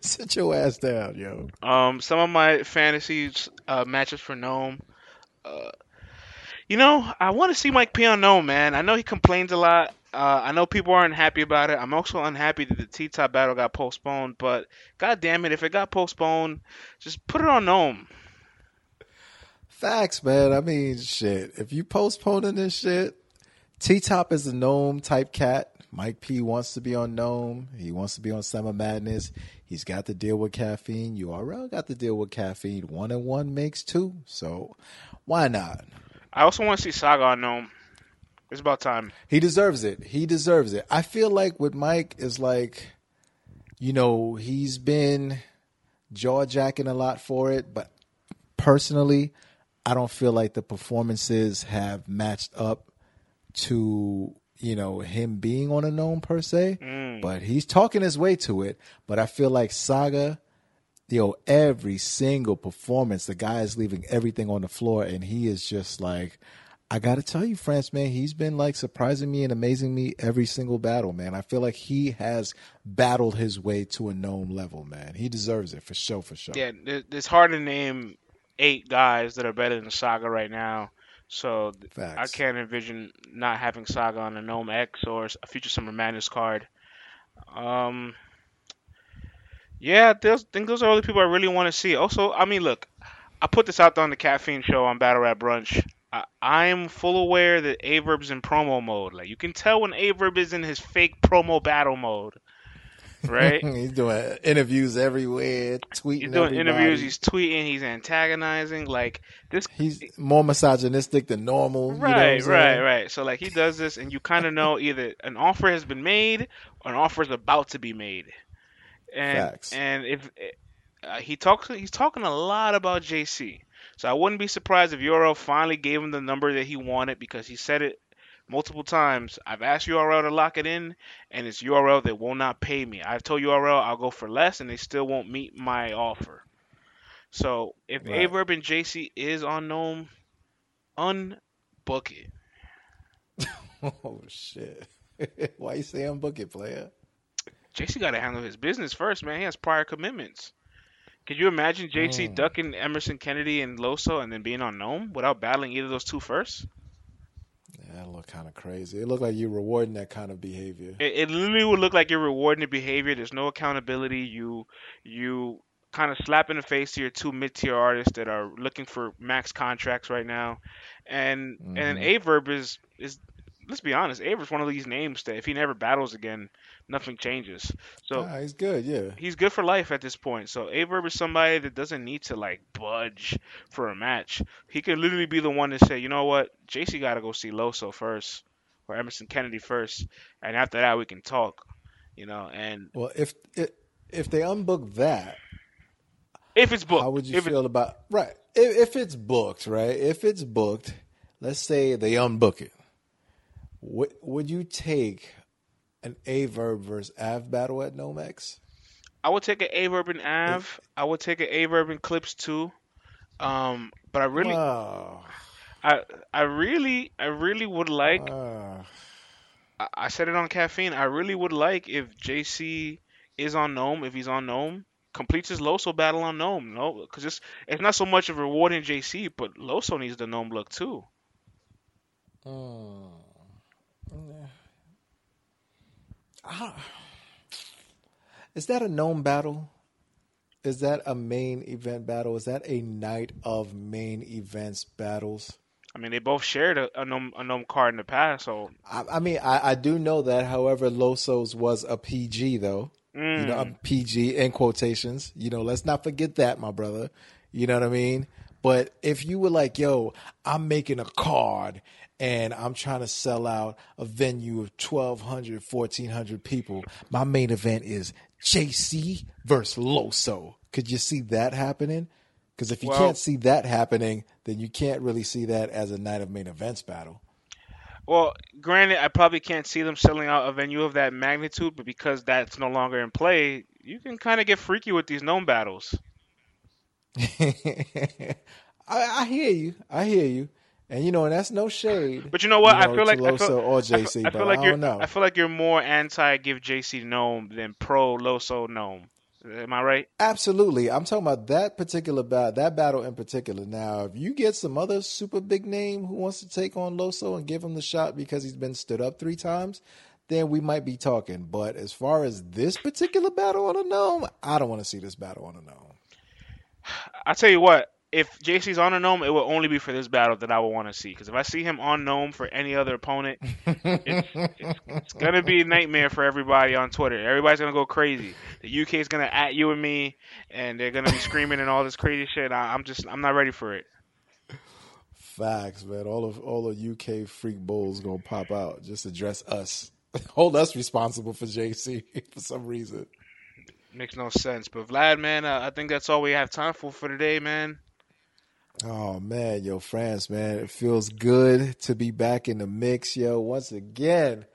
Sit your ass down, yo. Um, some of my fantasies uh, matches for NOME. Uh, You know, I want to see Mike P on no man. I know he complains a lot. Uh, I know people aren't happy about it. I'm also unhappy that the T-Top battle got postponed. But god damn it, if it got postponed, just put it on NOME. Facts, man. I mean, shit. If you postponing this shit, T-Top is a NOME type cat. Mike P wants to be on NOME. He wants to be on Summer Madness. He's got to deal with caffeine. URL got to deal with caffeine. One and one makes two. So why not? I also want to see Saga on NOME. It's about time. He deserves it. He deserves it. I feel like with Mike is like, you know, he's been jaw jacking a lot for it, but personally, I don't feel like the performances have matched up to you know him being on a NOME per se. Mm. But he's talking his way to it. But I feel like Saga, yo, every single performance, the guy is leaving everything on the floor, and he is just like. I gotta tell you, France, man, he's been like surprising me and amazing me every single battle, man. I feel like he has battled his way to a NOME level, man. He deserves it for sure, for sure. Yeah, it- it's hard to name eight guys that are better than Saga right now. So th- I can't envision not having Saga on a NOME X or a Future Summer Madness card. Um, yeah, those, I think those are all the people I really want to see. Also, I mean, look, I put this out there on the Caffeine Show on Battle Rap Brunch. I, I'm full aware that Aye Verb's in promo mode. Like you can tell when Averb is in his fake promo battle mode, right? (laughs) he's doing interviews everywhere, tweeting. He's doing everybody. interviews. He's tweeting. He's antagonizing. Like this. He's more misogynistic than normal. you know Right, right, right. So like he does this, and you kind of know either an offer has been made or an offer is about to be made. And Facts. and if uh, he talks, he's talking a lot about JC. So I wouldn't be surprised if URL finally gave him the number that he wanted because he said it multiple times. I've asked URL to lock it in, and it's URL that will not pay me. I've told URL I'll go for less, and they still won't meet my offer. So if Right. Aye Verb and JC is on NOME, unbook it. (laughs) Oh shit! (laughs) Why you saying book it, player? JC got to handle his business first, man. He has prior commitments. Could you imagine JC Mm. ducking Emerson Kennedy and Loso and then being on NOME without battling either of those two first? That look kind of crazy. It looked like you're rewarding that kind of behavior. It, it literally would look like you're rewarding the behavior. There's no accountability. You you kind of slap in the face to your two mid tier artists that are looking for max contracts right now, and and mm-hmm. Aye Verb is is let's be honest, Aye Verb's one of these names that if he never battles again, nothing changes. So he's good. Yeah. he's good for life at this point. So Averb is somebody that doesn't need to like budge for a match. He could literally be the one to say, you know what, JC got to go see Loso first or Emerson Kennedy first, and after that we can talk. You know, and Well, if if, if they unbook that, if it's booked, how would you if it- feel about right? If, if it's booked, right? If it's booked, let's say they unbook it. Would would you take an Aye Verb versus Av battle at NOME X? I would take an Aye Verb and Av. I would take an Aye Verb and Clips too. Um, but I really, Oh, I, I really, I really would like. I, I said it on caffeine. I really would like if JC is on NOME, if he's on NOME, completes his Loso battle on NOME. No, because it's it's not so much of rewarding JC, but Loso needs the NOME look too. Ah. Ah. Is that a NOME battle? Is that a main event battle? Is that a night of main events battles? I mean, they both shared a, a NOME a NOME card in the past, so I, I mean, I, I do know that. However, Loso's was a PG though. You know, a mm. PG in quotations. You know, let's not forget that, my brother. You know what I mean? But if you were like, yo, I'm making a card and I'm trying to sell out a venue of 1,200, 1,400 people, my main event is JC versus Loso. Could you see that happening? Because if you Well- can't see that happening, then you can't really see that as a night of main events battle. Well, granted, I probably can't see them selling out a venue of that magnitude, but because that's no longer in play, you can kind of get freaky with these NOME battles. (laughs) I, I hear you. I hear you. And you know, and that's no shade. But you know what? you I feel like I feel, or I feel- JC, I feel like I you're know. I feel like you're more anti give JC NOME than pro Loso NOME. Am I right? Absolutely. I'm talking about that particular battle, that battle in particular. Now, if you get some other super big name who wants to take on Loso and give him the shot because he's been stood up three times, then we might be talking. But as far as this particular battle on a NOME, I don't want to see this battle on a NOME. I tell you what, if JC's on a NOME, it will only be for this battle that I will want to see. Because if I see him on NOME for any other opponent, it's, (laughs) it's, it's gonna be a nightmare for everybody on Twitter. Everybody's gonna go crazy. The UK is gonna at you and me, and they're gonna be (laughs) screaming and all this crazy shit. I, I'm just, I'm not ready for it. Facts, man. All of all the UK freak bulls gonna pop out. Just address us, (laughs) hold us responsible for JC for some reason. Makes no sense. But Vlad, man, uh, I think that's all we have time for for today, man. Oh man, yo, France, man, it feels good to be back in the mix, yo. Once again,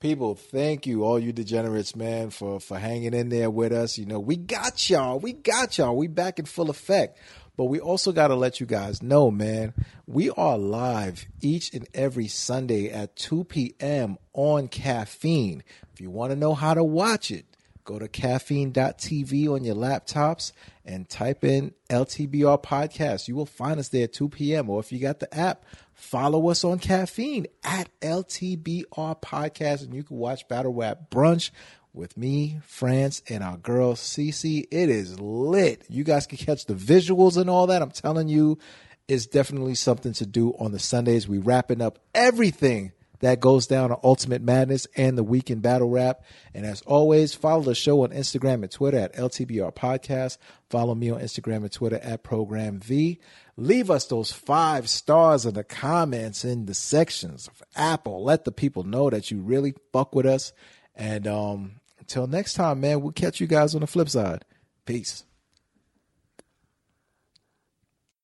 people, thank you, all you degenerates, man, for for hanging in there with us. You know, we got y'all, we got y'all, we back in full effect. But we also got to let you guys know, man, we are live each and every Sunday at 2 p.m. on Caffeine. If you want to know how to watch it, go to caffeine.tv on your laptops and type in LTBR podcast. You will find us there at 2 p.m. Or if you got the app, follow us on caffeine at LTBR podcast and you can watch Battle Rap Brunch with me, France, and our girl Cece. It is lit. You guys can catch the visuals and all that. I'm telling you, it's definitely something to do on the Sundays. We wrapping up everything that goes down on Ultimate Madness and the Weekend Battle Rap. And as always, follow the show on Instagram and Twitter at LTBR Podcast. Follow me on Instagram and Twitter at Program V. Leave us those five stars in the comments in the sections of Apple. Let the people know that you really fuck with us. And um, until next time, man, we'll catch you guys on the flip side. Peace.